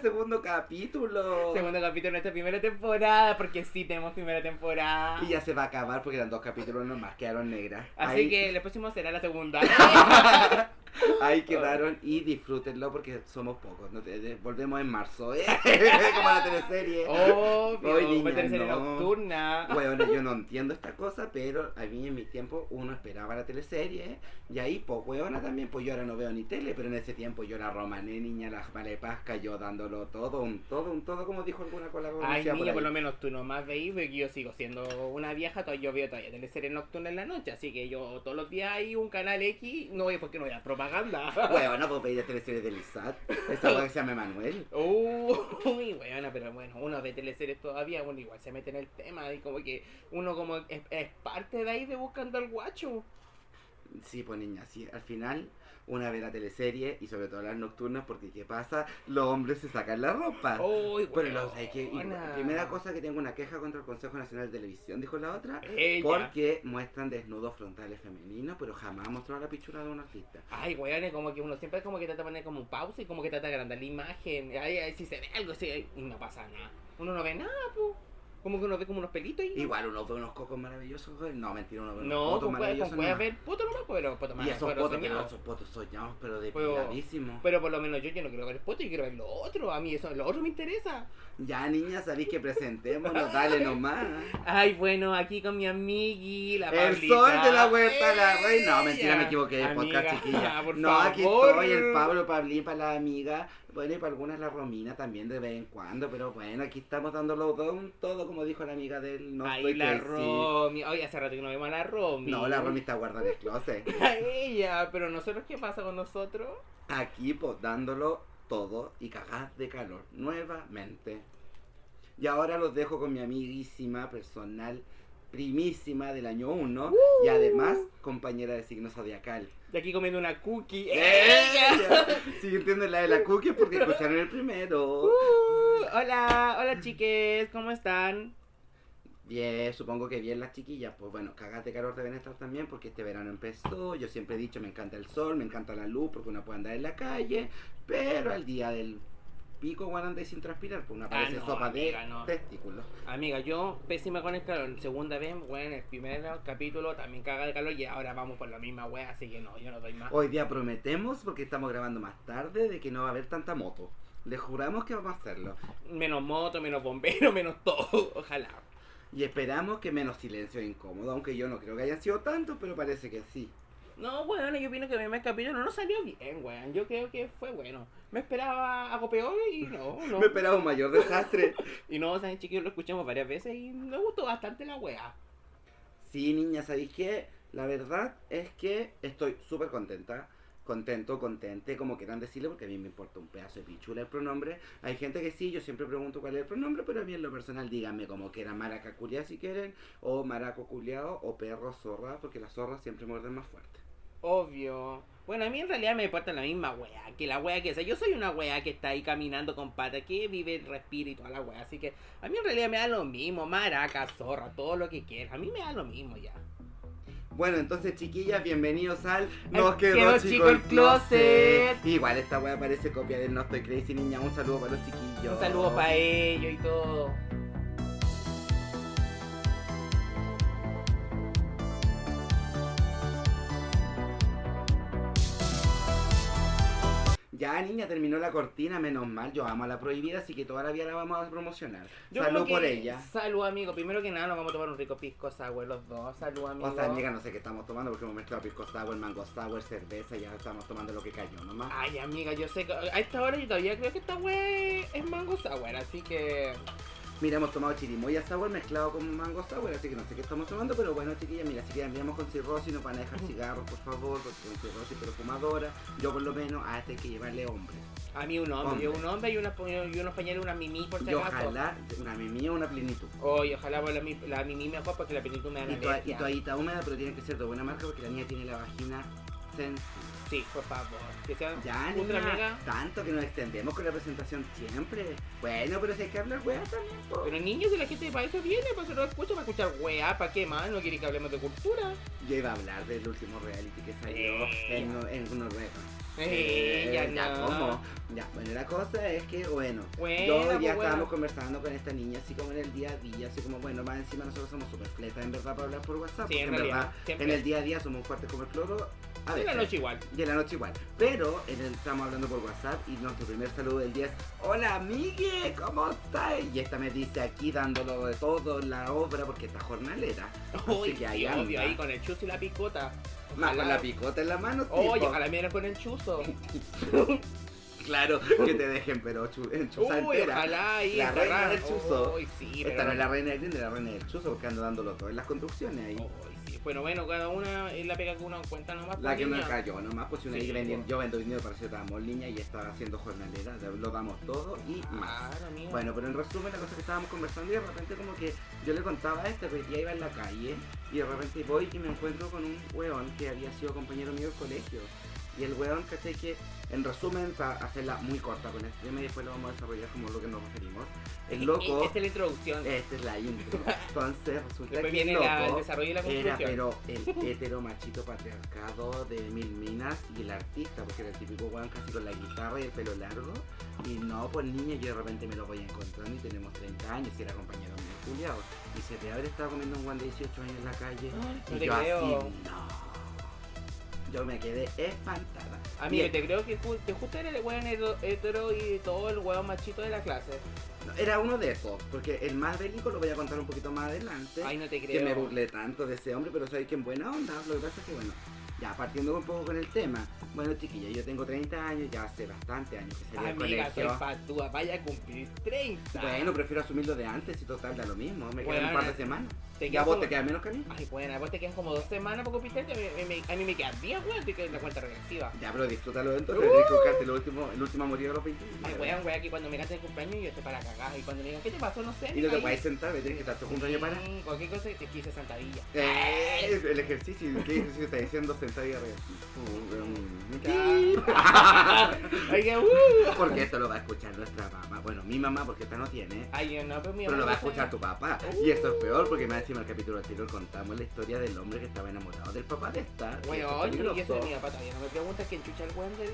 segundo capítulo. Segundo capítulo de nuestra primera temporada, porque sí tenemos primera temporada. Y ya se va a acabar porque eran dos capítulos nomás, quedaron negras. Así Ahí- que el próximo será la segunda. Ahí quedaron y disfrútenlo porque somos pocos. Volvemos en marzo, ¿eh? Como la teleserie. Hoy, niña, tener serie no. nocturna. Bueno, yo no entiendo esta cosa, pero a mí en mi tiempo uno esperaba la teleserie y ahí, pues, weona también, pues yo ahora no veo ni tele, pero en ese tiempo yo era romané, niña, la malepasca, yo dándolo todo, un todo, un todo, como dijo alguna la Ay, niña, por ahí. lo menos tú nomás veis, porque yo sigo siendo una vieja, todavía yo veo todavía teleseries nocturnas en la noche, así que yo todos los días hay un canal X, no voy porque no voy a propaganda. Weona, pues veía teleseries del ISAT, esa weá que se llama Emanuel. Uy, bueno, pero bueno, uno ve teleseries todavía, uno igual se mete en el tema y como que uno como es, es parte de ahí de buscando al guacho. Sí, pues niña, sí, al final una ve la teleserie y sobre todo las nocturnas porque ¿qué pasa? Los hombres se sacan la ropa. Uy, Pero lo, hay que, y- primera cosa que tengo una queja contra el Consejo Nacional de Televisión, dijo la otra, Ella. porque muestran desnudos frontales femeninos, pero jamás mostraron la pichura de un artista. Ay, weón, como que uno siempre como que trata de poner como un pausa y como que trata de agrandar la imagen. Ay, ay, si se ve algo así y no pasa nada. Uno no ve nada, pues. Como que uno ve como unos pelitos y. Igual uno ve unos cocos maravillosos, no, mentira, uno ve unos No, potos maravillosos. cueva nomás. ver poto nomás, pero poto más y esos pero potos, pero esos potos soñados, pero Pero- depiladísimos. Pero por lo menos yo, yo no quiero ver poto, yo quiero ver lo otro. A mí eso, lo otro me interesa. Ya, niña, sabéis que presentémonos, dale nomás. Ay, bueno, aquí con mi amigui, la El Pablita. sol de la huerta, la rey. No, mentira, me equivoqué de podcast, chiquilla. por no, aquí favor. estoy, el Pablo, Pablín, para la amiga. Bueno, y para algunas la Romina también de vez en cuando. Pero bueno, aquí estamos dándolo todo, como dijo la amiga del No Soy la. Romy. Oye, hace rato que no vemos a la Romy. No, la Romy está guardada en el closet. A ella, pero nosotros, ¿qué pasa con nosotros? Aquí, pues, dándolo todo y cagás de calor nuevamente. Y ahora los dejo con mi amiguísima personal primísima del año 1 y además compañera de signo zodiacal. De aquí comiendo una cookie. ¡Ella! Sí, entiendo la de la cookie porque escucharon el primero. Uh, hola, hola chiques, ¿cómo están? Bien, supongo que bien las chiquillas. Pues bueno, cagas de calor deben estar también porque este verano empezó. Yo siempre he dicho, me encanta el sol, me encanta la luz porque uno puede andar en la calle. Pero al día del pico, andáis sin transpirar, pues una parece Ah, no, sopa amiga, de no. testículos. Amiga, yo pésima con el calor. Segunda vez, bueno, el primer capítulo también caga de calor y ahora vamos por la misma wea, así que no, yo no doy más. Hoy día prometemos, porque estamos grabando más tarde, de que no va a haber tanta moto. Les juramos que vamos a hacerlo. Menos moto, menos bombero, menos todo. Ojalá. Y esperamos que menos silencio incómodo, aunque yo no creo que hayan sido tantos, pero parece que sí. No, bueno, yo opino que el primer capítulo no salió bien, weón. Yo creo que fue bueno. Me esperaba algo peor y no, no. Me esperaba un mayor desastre. Y no, saben chiquillos, lo escuchamos varias veces y me gustó bastante la wea. Sí, niña, ¿sabéis qué? La verdad es que estoy súper contenta. Contento, contente, como quieran decirle, porque a mí me importa un pedazo de pichula el pronombre. Hay gente que sí, yo siempre pregunto cuál es el pronombre, pero a mí en lo personal díganme como que era maraca culiá si quieren, o maraco culiao, o perro zorra, porque las zorras siempre muerden más fuerte. Obvio. Bueno, a mí en realidad me importa la misma wea que la wea que sea. Yo soy una wea que está ahí caminando con pata, que vive, respira y toda la wea. Así que a mí en realidad me da lo mismo. Maraca, zorra, todo lo que quieras. A mí me da lo mismo ya. Bueno, entonces chiquillas, bienvenidos al Nos quedó, quedó chico, chico el el closet. closet. Igual esta wea parece copia del No Estoy Crazy, niña. Un saludo para los chiquillos. Un saludo para ellos y todo. Ya, niña, terminó la cortina, menos mal. Yo amo a la prohibida, así que toda la vamos a promocionar. Yo Salud por ella. Salud, amigo. Primero que nada, nos vamos a tomar un rico pisco sour los dos. Salud, amigo. O sea, amiga, no sé qué estamos tomando porque hemos mezclado pisco sour, mango sour, cerveza, ya estamos tomando lo que cayó nomás. Ay, amiga, yo sé que a esta hora yo todavía creo que esta wea es mango sour, así que. Mira, hemos tomado chirimoya sour mezclado con mango sour, así que no sé qué estamos tomando, pero bueno, chiquillas, mira, si quieren enviamos con cirrosis, no van a dejar cigarros, por favor, porque con cirrosis, pero fumadora, yo por lo menos, a este hay que llevarle hombre. A mí un hombre, Hombre. yo un hombre y, una, y unos pañales, una mimi por si Y acaso. ojalá, una mimía o una plenitud. Oye, ojalá la, la mimi mejor porque la plenitud me da Y, la toa- y alergia. toallita húmeda, pero tiene que ser de buena marca porque la niña tiene la vagina Sí, por favor. Que sea Ya, ultra niña, mega. tanto que nos extendemos con la presentación siempre. Bueno, pero si hay que hablar weá también, po. Pero niños, si la gente para eso viene, para eso lo escucha, para escuchar weá, ¿para qué más? ¿No quiere que hablemos de cultura? Yo iba a hablar del último reality que salió Eh. en, en Noruega. Eh, ya. ¿cómo? Ya, bueno, la cosa es que, bueno, Bueno, yo ya estábamos conversando con esta niña así como en el día a día, así como, bueno, más encima nosotros somos súper fletas en verdad para hablar por WhatsApp, Sí, porque en en realidad, verdad siempre. en el día a día somos fuertes como el cloro, a En veces. la noche igual. Y en la noche igual. Pero en el, estamos hablando por WhatsApp y nuestro primer saludo del día es Hola amigue, ¿cómo estás? Y esta me dice aquí dándolo de todo en la obra porque está jornalera. Uy, que ahí sí, obvio, ahí con el chuzo y la picota. Con la picota en la mano, Oye, ojalá me con el chuzo. Claro, que te dejen pero chu, en chuza Uy, entera. ojalá ahí. La reina del chuzo. Uy, sí, Esta pero no es la reina del grindr, la reina del chuzo porque ando dándolo todo en las construcciones ahí. Uy. Bueno, bueno, cada una es la pega que uno cuenta nomás. La por que no niña. cayó nomás, pues si una Sí, po. yo vendo dinero para paracetamol niña y está haciendo jornalera, lo damos todo y más. Claro. Bueno, pero en resumen la cosa que estábamos conversando y de repente como que yo le contaba a este, pues ya iba en la calle y de repente voy y me encuentro con un weón que había sido compañero mío del colegio. Y el weón, caché que, en resumen, para hacerla muy corta con este tema y después lo vamos a desarrollar como lo que nos referimos. El loco, Esta es la introducción. esta es la intro. Entonces resulta Después que viene el la- el desarrollo y la era pero el hetero machito patriarcado de mil minas y el artista, porque era el típico weón casi con la guitarra y el pelo largo. Y no, pues niño, yo de repente me lo voy encontrando y tenemos 30 años y era compañero mío Juliado. Y se te haber estado comiendo un guan de 18 años en la calle. Ay, y yo creo. así, no. Yo me quedé espantada. Amigo, Y- te creo que, ju- que justo era el weón hetero- y todo el weón machito de la clase. no, Era uno de esos, porque el más bélico lo voy a contar un poquito más adelante. Ay, no te que creo. me burlé tanto de ese hombre, pero soy que en buena onda. Lo que pasa es que, bueno, ya partiendo un poco con el tema. Bueno, chiquilla, yo tengo 30 años, ya hace bastante años que salí del Amiga, soy colegio. patúa, vaya a cumplir 30. Bueno, prefiero asumirlo de antes y total da lo mismo. Me quedan un Bueno, par de semanas. te Ya quedan vos como- te quedas menos que a mí. Ay, bueno, vos te quedan como dos semanas para cumplir 30. me- me- A mí me quedan 10, weón, te quedan la cuenta regresiva. Ya, pero disfrútalo entonces. Uh. Buscarte el último, el último a morir a los 20. Ay, weón, weón, que cuando me cante el cumpleaños yo estoy para cagar. Y cuando me digan, ¿qué te pasó? No sé. Y no te puedes sentar, me tienes que estar junto año para. Cualquier cosa te quise sentadilla. Eh, el ejercicio, ¿qué ejercicio está diciendo arriba? Oiga, uh. Porque esto lo va a escuchar nuestra mamá. Bueno, mi mamá, porque esta no tiene. Ay, no, pero mi Pero lo va a escuchar tu papá. Y eso es peor porque más encima el capítulo anterior contamos la historia del hombre que estaba enamorado del papá de esta. Bueno, y eso peligroso. de mi papá todavía no me pregunta quién chucha el weón del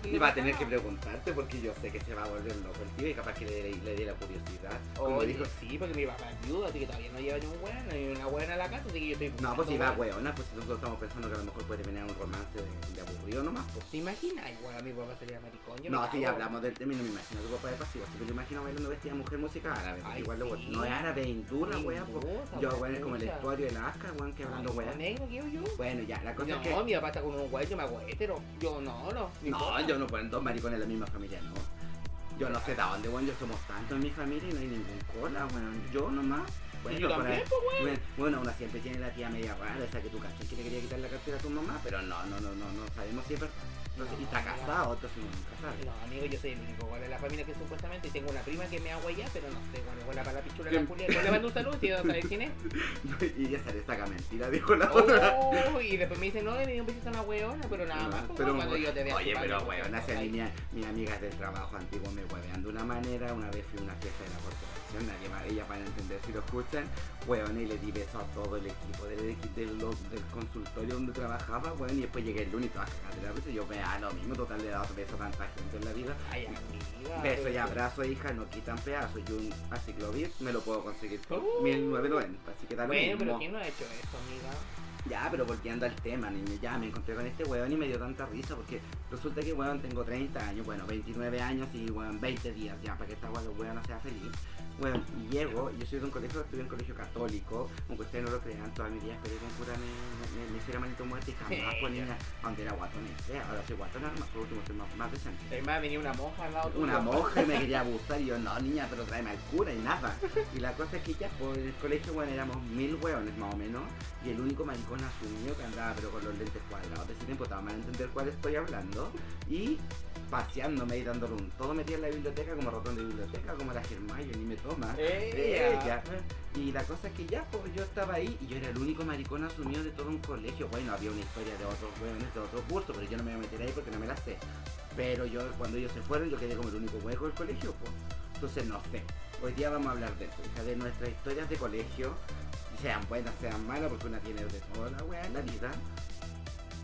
tu Y va a tener que preguntarte porque yo sé que se va a volver loco el tío y capaz que le, le dé la curiosidad. Como dijo, sí, porque mi papá viudo, así que todavía no lleva ni un weón, ni una buena a la casa, así que yo estoy no, pues si va weona, pues nosotros estamos pensando que a lo mejor puede terminar un romance de, de aburrido nomás. Pues. ¿Te imaginas? Igual mi papá sería maricón. yo No, si cago. hablamos del tema, no me imagino a tu papá de pasivo, así que lo imagino bailando vestida de mujer música árabe. Ay, igual lo sí. no es árabe, hindú la wea, Yo, weón, es como el estuario de la Asca, weón, que hablando Ay, wea. negro, ¿qué yo? Bueno, ya, la cosa No, es que. mi papá está con un weón, yo me hago. Yo no, no. No, yo no ponen dos maricones en la misma familia, no. Yo no sé de dónde, bueno, yo somos tantos en mi familia y no hay ningún cola, bueno, yo nomás. Bueno, yo también, pues, bueno, bueno, siempre tiene la tía media rara, esa que tú cachas que le quería quitar la cartera a tu mamá, pero no, no, no, no, no sabemos si es verdad. No sé, y está casado, otro si nunca sabe. No, amigo, yo soy el único igual de la familia que supuestamente tengo una prima que me agua ya, pero no sé, bueno, buena para la pichula de la Julia. Yo le mando un saludo si no sabes quién es. y ya se le saca mentira, dijo la otra. Oh, y después me dice, no, le di un besito a una weona, pero nada más. pues, Pero, cuando yo te vea oye, pero pues, weón, hace ay, mi, mis amigas del trabajo antiguo me huevean de una manera. Una vez fui a una fiesta de la corporación, nadie más, ellas van a entender si lo escuchan. Weón, y le di beso a todo el equipo del, del, consultorio donde trabajaba, weón, y después llegué el lunes y todas cagadas de la risa, y yo vea lo mismo, total le he dado beso a tanta gente en la vida. Ay, amiga. Beso y abrazo, hija, no quitan pedazos. Y un aciclovir me lo puedo conseguir por Uh. 1990, así que da lo Bueno, pero ¿quién no ha hecho eso, amiga? Ya, pero volviendo al tema, niño, ya me encontré con este weón y me dio tanta risa porque resulta que weón tengo 30 años, bueno, 29 años y weón 20 días ya para que esta weón, weón no sea feliz. Y llego, yo soy de un colegio, estuve en un colegio católico, aunque ustedes no lo crean, toda mi vida esperé que un cura me, me, me hiciera manito muerto y jamás pues niña, donde era guatón ese, ahora soy guatón, más por último soy más, más decente. Además venía una monja al lado tuyo. Una monja y me quería abusar y yo, no niña, pero tráeme al cura y nada. Y la cosa es que ya por el colegio, bueno, éramos mil hueones más o menos. Y el único maricón asumió que andaba pero con los lentes cuadrados. De ese tiempo te van a entender cuál estoy hablando. Y paseándome y dándole un todo metí en la biblioteca como ratón de biblioteca, como la Germayo, ni me toma. Ella. Y la cosa es que ya, pues yo estaba ahí y yo era el único maricón asumido de todo un colegio. Bueno, había una historia de otros hueones de otro curso, pero yo no me voy a meter ahí porque no me la sé. Pero yo, cuando ellos se fueron, yo quedé como el único hueco del colegio, pues. Entonces, no sé. Hoy día vamos a hablar de eso, hija, de nuestras historias de colegio, sean buenas, sean malas, porque una tiene de toda la wea en la vida.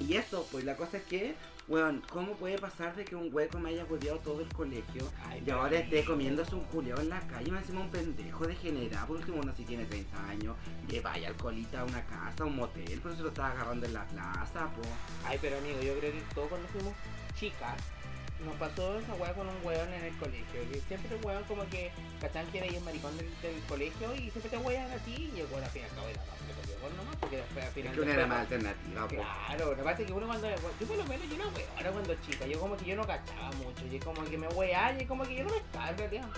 Y eso, pues la cosa es que Weón, ¿cómo puede pasar de que un hueco me haya hueveado todo el colegio Ay, y ahora esté comiéndose un culeado en la calle? Me encima un pendejo degenerado. Por último, uno si tiene 30 años, que vaya alcoholita a una casa, a un motel, pero se lo estaba agarrando en la plaza, po. Ay, pero amigo, yo creo que todos cuando fuimos chicas nos pasó esa weá con un weón en el colegio. Que siempre el weón como que cachan que eres maricón del, del colegio y siempre te wean a ti y el weón al fin y al cabo era más que weón nomás porque después al Es final que una era más alternativa, po. Claro, lo que pasa es que uno cuando. Yo por lo menos yo era weona cuando chica. Yo como que yo no cachaba mucho. Yo como que me weá y como que yo no me estaba en realidad.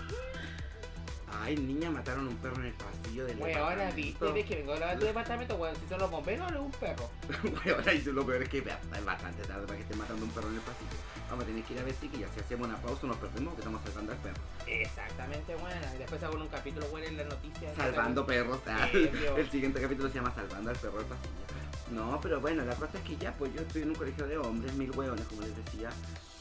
Ay, niña, mataron un perro en el pasillo del Weona, viste, departamento. ves que vengo a tu departamento, weón. Si son los bomberos o es un perro. Weona, y lo peor es que es bastante tarde para que estén matando un perro en el pasillo. Vamos a tener que ir a ver chiquillas. Si hacemos una pausa, nos perdemos que estamos salvando al perro. Exactamente, buena. Y después hago un capítulo, weón, en las noticias. Salvando perros. ah. El siguiente capítulo se llama Salvando al perro del pasillo. No, pero bueno, la cosa es que ya, pues yo estoy en un colegio de hombres, mil hueones, como les decía.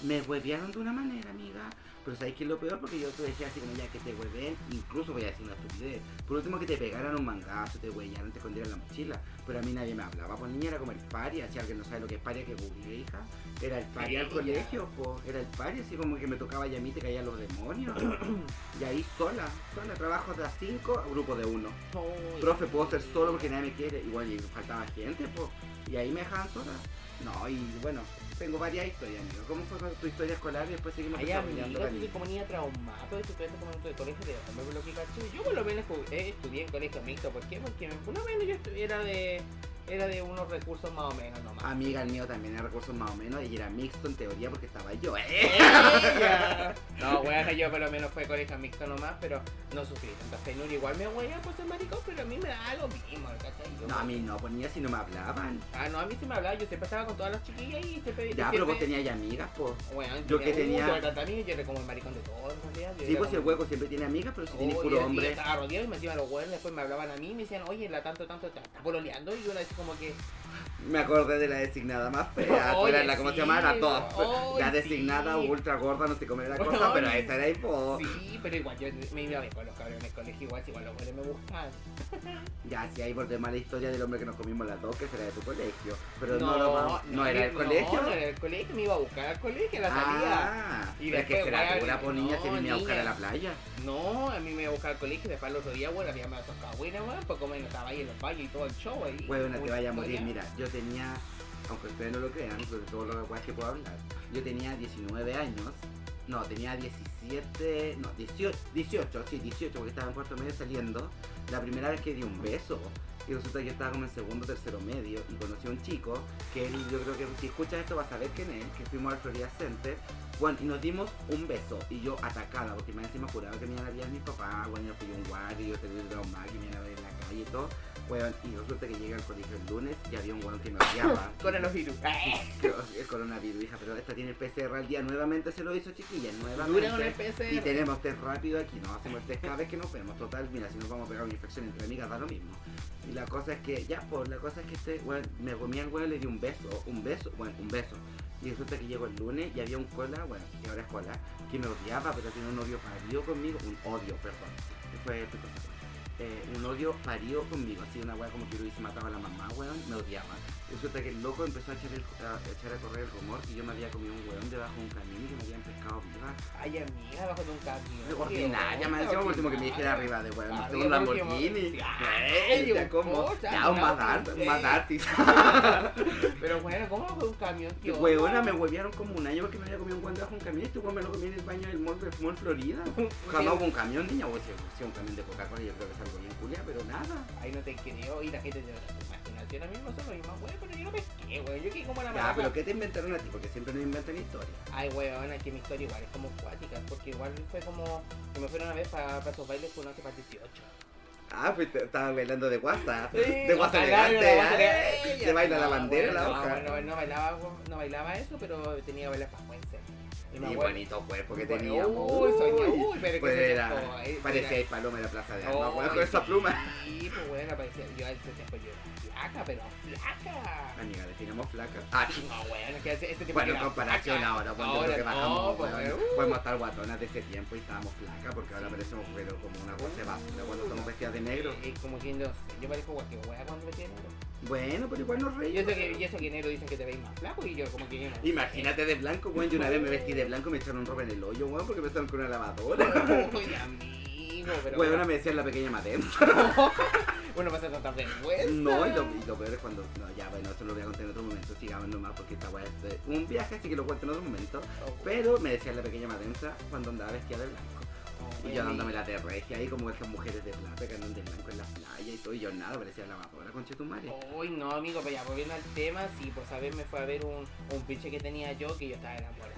Me huevearon de una manera, amiga. Pero ¿sabes qué es lo peor? Porque yo te decía así como ya que te hueven, incluso voy a decir una estupidez. Por último que te pegaran un mangazo, te huellaran, te escondieran la mochila. Pero a mí nadie me hablaba, pues niña era como el paria. Si alguien no sabe lo que es paria, que google, hija. Era el paria al colegio, pues. Era el paria, así como que me tocaba y a mí te caían los demonios. y ahí sola, sola, trabajo de a cinco, grupo de uno. Profe, puedo ser solo porque nadie me quiere. Igual y faltaba gente, pues. Y ahí me dejaban sola. No, y bueno, tengo varias historias, amigo. ¿Cómo fue tu historia escolar? Y después seguimos Ay, desarrollando, amiga, tú cariño. como niña traumada, tú estudiaste como tu colegio de hombre, por lo que caché. Yo por lo menos eh, estudié en colegio mixto, ¿por qué? Porque por lo menos yo era de, era de unos recursos más o menos nomás. Amiga, el mío también era recursos más o menos y era mixto en teoría porque estaba yo, ¿eh? ¡Ella! No, weón, yo por lo menos fue colegio mixto nomás, pero no sufrí tanta penura. Igual me weía por ser maricón, pero a mí me da lo mismo, ¿cachai? Yo- No, a mí no, pues niña si no me hablaban. Ah, no, a mí sí me hablaba, yo siempre estaba con todas las chiquillas y siempre... Ya, pero vos tenías ya amigas, pues. Bueno, yo que tenía- yo era como el maricón de todos, en realidad. Yo Sí, pues el hueco siempre tiene amigas, pero si tienes Oh, y- puro y hombre. estaba rodeado y me decían los huevos, después me hablaban a mí y me decían, oye, la tanto, tanto, está pololeando. Y yo le decía como que, Me acordé de la designada más fea. Era la, ¿cómo sí, se llama? La top. oye, la designada sí. ultra gorda, no sé cómo era la cosa, pero esa era hipo. sí, pero igual yo me iba bien con los cabrones en el colegio, igual, si igual los huevos me buscaban. Ya, si ahí volvemos a la historia del hombre que nos comimos las dos, que será de tu colegio. Pero no, no, lo vamos- no, era el colegio. No, era el colegio, me iba a buscar al colegio, a la salida. Ah, Y pero es que después, será pura por niña me iba a buscar a la playa. No, a mí me iba a buscar al colegio después el otro día, bueno, había me tocado buena, weón, pues como estaba ahí en los baños y todo el show ahí. Bueno, te vaya a morir. Mira, yo tenía, aunque ustedes no lo crean, sobre todo lo guay que puedo hablar, yo tenía 19 años. No, tenía 17, no, 18, 18, sí, 18, porque estaba en cuarto medio saliendo. La primera vez que di un beso. Y resulta que yo estaba como en segundo tercero medio y conocí a un chico que él, yo creo que si escucha esto va a saber quién es, que fuimos al Florida Center. Bueno, y nos dimos un beso y yo atacada, porque más encima juraba que me iban a pillar mis papás, bueno, yo fui un guardia, yo tenía un trauma, que me iban a ver en la calle y todo. Bueno, y resulta que llegué al colegio el lunes y había un weón que me odiaba. Coronavirus. El coronavirus, hija, pero esta tiene el PCR al día, nuevamente se lo hizo chiquilla, Dura con el nuevamente. PCR. Y tenemos test rápido aquí, no hacemos test cada vez que nos vemos. Total, mira, si nos vamos a pegar una infección entre amigas da lo mismo. Y la cosa es que, ya, pues, la cosa es que este weón, me comía el weón, le di un beso, un beso, bueno, un beso. Y resulta que llegó el lunes y había un cola, bueno, que ahora es cola, que me odiaba, pero tenía un odio parido conmigo, un odio, perdón. Fue tu cosa. Eh, un odio parido conmigo, así una weá como que lo hubiese matado a la mamá, weón, me odiaba. Resulta que el loco empezó a echar, el- a, a echar a correr el rumor que yo me había comido un weón debajo de un camión y que me habían pescado viva. Ay, amiga, bajo de un camión. Ordinaria, me decía último que me dijera arriba de weón, no un Lamborghini. Ay, ya un como, Porsche, ya un. Madartis. Pero bueno, ¿cómo camión, tío? huevona, me huevearon como un año porque me había comido un weón de un camión y este weón me lo comí en el baño del mall de Mall Florida. Jamás hubo un camión, niña, o si si un camión de Coca-Cola, yo creo que es algo bien culia, pero nada. Ahí no te creo y la gente la imaginación. A mí me pasó lo mismo, güey, pero yo no pesqué, güey. Yo que como la mala. pero ¿qué te inventaron a ti? Porque siempre nos inventan historias. Ay, weón, aquí mi historia igual es como cuática, porque igual fue como que me fueron una vez para esos bailes con 11 para 18. Ah, pues estaba bailando de. Sí, de elegante. guasa ¿eh? elegante. Se baila la No, bandera, bueno, la no, hoja. bueno, no, bailaba, no bailaba eso, pero tenía que bailar ser. Y Y bonito cuerpo que Bueno, teníamos. Uy, soñé, uy, pero que Pues ese era, eh, parecía era- paloma de la plaza de armas, con esa pluma. Sí, pues bueno, parecía, yo en ese tiempo yo era flaca, pero flaca. Amiga, definamos flaca. Ah, No, bueno, es que ese tiempo Bueno, en comparación flaca. ahora, cuando Ahora que no, bajamos, pues, weón, uh. podemos estar guatonas de ese tiempo y estábamos flacas porque ahora parecemos pero como una cosa de basura cuando estamos vestidas de negro. Es como que no sé, yo parezco cualquier wea cuando me tiene negro. Bueno, pero igual nos Y reímos. eso que, y eso que negro dicen que te veis más flaco y yo como que yo no. Imagínate de blanco, weón. Yo una vez me vestí de blanco y me echaron ropa en el hoyo, weón, porque me estaban con una lavadora. Uy, amigo, pero. Weón, una me decían la pequeña madem. Bueno, pasa tanta vergüenza. No, y lo, y lo peor es cuando. No, ya, bueno, eso lo voy a contar en otro momento. Sigamos nomás porque esta weá es de un viaje, así que lo cuento en otro momento. Oh, Pero me decían la pequeña madenza cuando andaba vestida de blanco. oh, Y yo amigo. dándome la de regia ahí como esas mujeres de plata que andan de blanco en la playa y todo. Y yo nada, parecía lavadora con chetumare. Uy, no, amigo, pero ya volviendo al tema, sí, a ver, me fue a ver un, un pinche que tenía yo que yo estaba enamorado.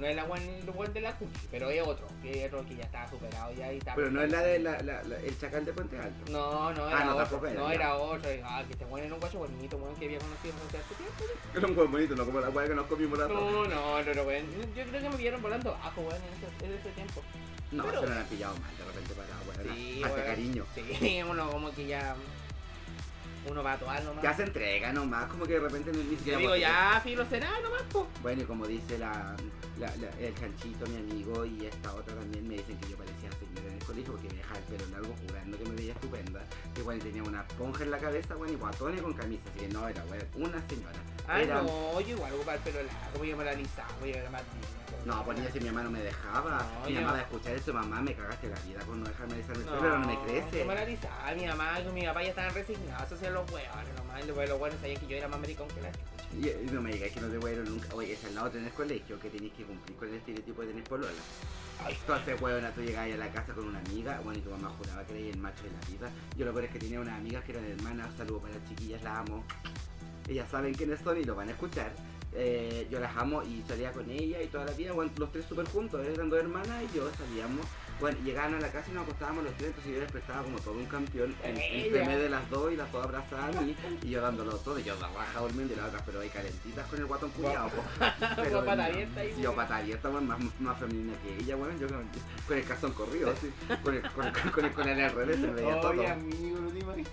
No es la one, de la cookie, pero es otro, que es otro que ya estaba superado ya y estaba. Pero no es la de la, la- la- el chacal de Puente Alto. No, no Ah, era no, otro, era, no ya. era otro, ah, que te bueno un guacho bonito, weón, que había conocido hace hace tiempo. Era un huevo bonito, no como la weá que nos comimos la No, no, no, no, weón, yo creo que me vieron volando abajo, weón, en ese, en ese tiempo. No, pero- se lo han pillado mal de repente para weón. Sí, weón. cariño. Sí, uno como que ya, uno va a toar nomás. Ya se entrega nomás, como que de repente no, ni Yo siquiera. digo, ya, filo será nomás, po. Bueno, y como dice la, la- la- el chanchito, mi amigo, y esta otra también me dicen que yo parecía el colegio porque me dejaba el pelo largo jurando que me veía estupenda. Que bueno, tenía una esponja en la cabeza, bueno, y guatón y con camisa, así que no era, bueno, una señora. Ah, Era- no, yo igual ocupaba el pelo largo, yo me lo alisaba, yo era más. No, pues niña, si mi mamá no me dejaba. No, mi mamá de escuchar esto, mamá, me cagaste la vida con no dejarme el No, pelo, pero no me crece. alisaba, mi mamá y mi papá ya estaban resignados hacia los hueones nomás, los hueones sabían que yo era más maricón que la chucha. Y, no me digas que no te voy a ir nunca. Oye, es al lado tenés colegio que tenés que cumplir con el estereotipo de tener polola. Entonces, weona, tú llegabas a la casa con una amiga, bueno, y tu mamá juraba que eres el macho de la vida. Yo lo peor es que tenía unas amigas que eran hermanas, saludos para las chiquillas, las amo. Ellas saben quiénes son y lo van a escuchar. Eh, yo las amo y salía con ella y toda la vida, bueno, los tres súper juntos, eran dos hermanas y yo salíamos. Bueno, llegaban a la casa y nos acostábamos los tres, entonces yo les prestaba como todo un campeón en, medio de las dos y las dos abrazaban a mí y yo dándolo todo. Y yo la baja durmiendo y las otras, pero ahí calentitas con el guatón culiado. Como pata abierta ahí, yo pata abierta, más, más femenina que ella, weón. Yo con, con el calzón corrido, así. Con el, con el, con el, con el se veía todo. Oye, amigo, no te imagino.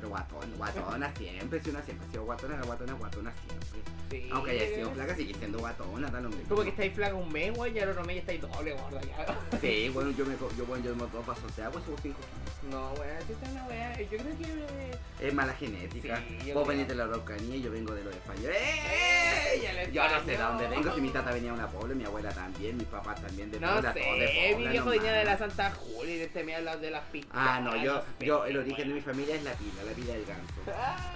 Pero guatón, guatona siempre. Si una siempre ha sido guatona, la guatona, guatona siempre. Sí. Aunque haya sido flaca, sigue siendo guatona, da lo mismo. Como que estáis flaca un mes, güey, y al otro mes ya estáis doble gorda ya. Sí, bueno, yo me, yo, bueno, yo me dos vasos de agua subo 5 kilos. No, güey, así está weá. Yo creo que. Es mala genética. Sí, Vos venís de la Araucanía y yo vengo de los españoles. ¡Eh! Ya Yo no sé de dónde vengo, si mi tata venía de una pobre, mi abuela también, mis papás también de No todos de mi viejo venía de la Santa Julia y de este me habla de las pistas. Ah, no, yo, yo, el origen de mi familia es la pila, la pila del ganso.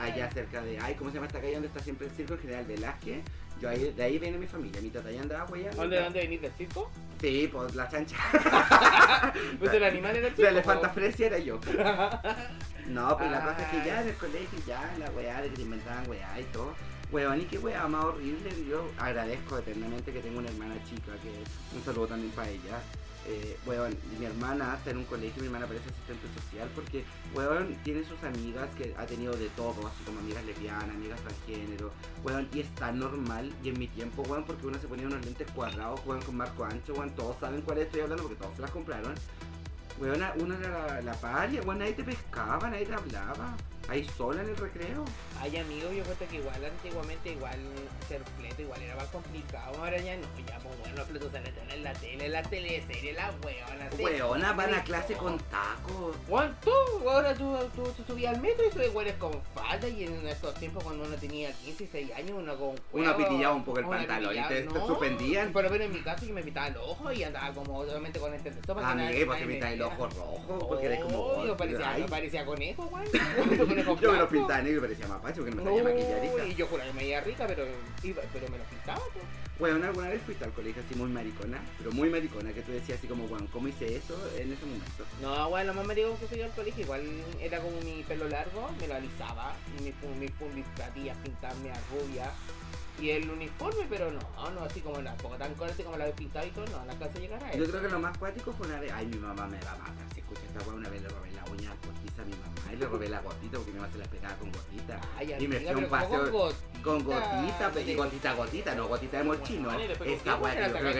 Allá cerca de, ay, ¿cómo se llama esta calle donde está siempre el circo? General Velázquez. Yo ahí, de ahí viene mi familia, mi tata ya andaba huellando. ¿Dónde, dónde venís del circo? Sí, pues la chancha. Pues el animal era el circo. La elefanta fresia era yo. No, pues la cosa es que ya en el colegio, ya la weá de que te inventaban weá y todo. Weón, y qué weá más horrible. Yo agradezco eternamente que tengo una hermana chica, que un saludo también para ella. Eh, weón, mi hermana está en un colegio, mi hermana parece asistente social, porque weón tiene sus amigas que ha tenido de todo, así como amigas lesbianas, amigas transgénero, weón, y es tan normal, y en mi tiempo, weón, porque uno se ponía unos lentes cuadrados, weón, con marco ancho, weón, todos saben cuál estoy hablando porque todos se las compraron. Weón, uno era la, la paria, weón, nadie te pescaba, nadie te hablaba, ahí sola en el recreo. Ay, amigo, yo cuento que igual antiguamente, igual ser fleto igual era más complicado. Ahora ya no, ya, pues bueno, los fletos se meten en la tele, en la teleserie, la weona. Weona, van a clase con tacos. Juan, tú, ahora tú, tú, tú subías al metro y subes güeyes con falda y en estos tiempos cuando uno tenía 15 y 6 años uno con Uno cuero, pitillaba un poco el uno pantalón y te- te suspendían. Pero, pero en mi caso yo me pitaba el ojo y andaba como obviamente con este texto para nadie- Amigue, porque nadie me el ojo rojo, porque eres como. Obvio, parecía, parecía conejo, Yo me lo blanco. pintaba negro y parecía mapache porque no me salía No, maquilladita. y yo juraba que me veía rica, pero, iba- pero me lo pintaba, pues. Weón, alguna vez fuiste al colegio así muy maricona, pero muy maricona, que tú decías así como, weón, ¿cómo hice eso en ese momento? No, bueno, lo más me digo que fui al colegio, igual era como mi pelo largo, me lo alisaba, y mis mis publicatías pintarme a rubia, y el uniforme, pero no, no así como la, poco tan corte como la de pintado y todo, no, la clase llegar a Yo creo que lo más cuático fue una vez, ay, mi mamá me va a matar si escucha esta weá, una vez le robé la uña postiza a mi mamá y le robé la gotita porque mi mamá se la pegaba con gotita. Ay, Y me fui a un pero ¿cómo paseo gotita? Con gotita, ¿De- y gotita, gotita, no gotita de mochino. Bueno, ¿y después Esa con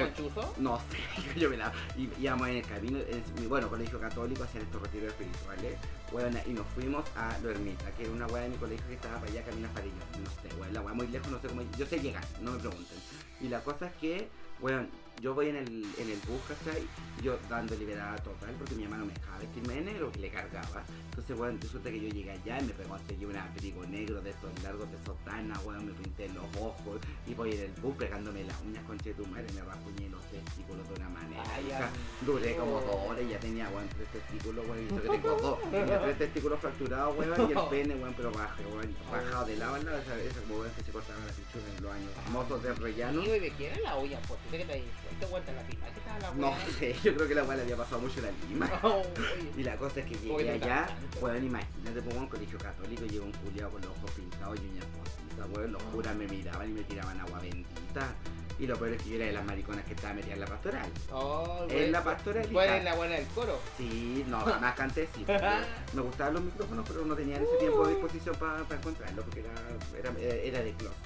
con chuzo? No sé, yo me la. Y íbamos en el camino, en mi bueno, colegio católico, hacían estos retiros espirituales. Bueno, y nos fuimos a Lo Ermita, que era una weá de mi colegio que estaba para allá, camino a Farillo. No sé, weón, la weá muy lejos, no sé cómo. Yo sé llegar, no me pregunten. Y la cosa es que, weón, yo voy en el, en el bus, ¿cachai? Yo dando liberada total, porque mi mamá no me dejaba vestirme de negro, que le cargaba. Entonces, weón, resulta que yo llegué allá y me pegó hasta un abrigo negro de estos largos de sotana, weón, me pinté los ojos y voy en el bus pegándome las uñas con tu madre, me rasguñé los testículos de una manera. Ay, hija. Duré como dos horas y ya tenía, weón, tres testículos, weón, y eso que tengo dos. Tenía tres testículos fracturados, weón, y el pene, weón, pero bajo, weón, bajado de lado en lado, esa, esa como que se cortaban la pichura en los años mozos de rellano. ¿y de quién era la olla? Pues dice que te te vuelta la pila, ¿qué tal la No sé, yo creo que la weá le había pasado mucho la lima. Uy. Y la cosa es que llegué allá, encanta. weón, imagínate, pongo un colegio católico, llegó un culiao con los ojos pintados y uñas postizas, weón, los curas me miraban y me tiraban agua bendita. Y lo peor es que yo era de las mariconas que estaba metida en la pastoral. Oh, En la pastoral. ¿Cuál es la buena del coro? Sí, no, jamás canté, sí. Me gustaban los micrófonos, pero no tenía en ese tiempo a disposición para encontrarlo, porque era, era, era de closet.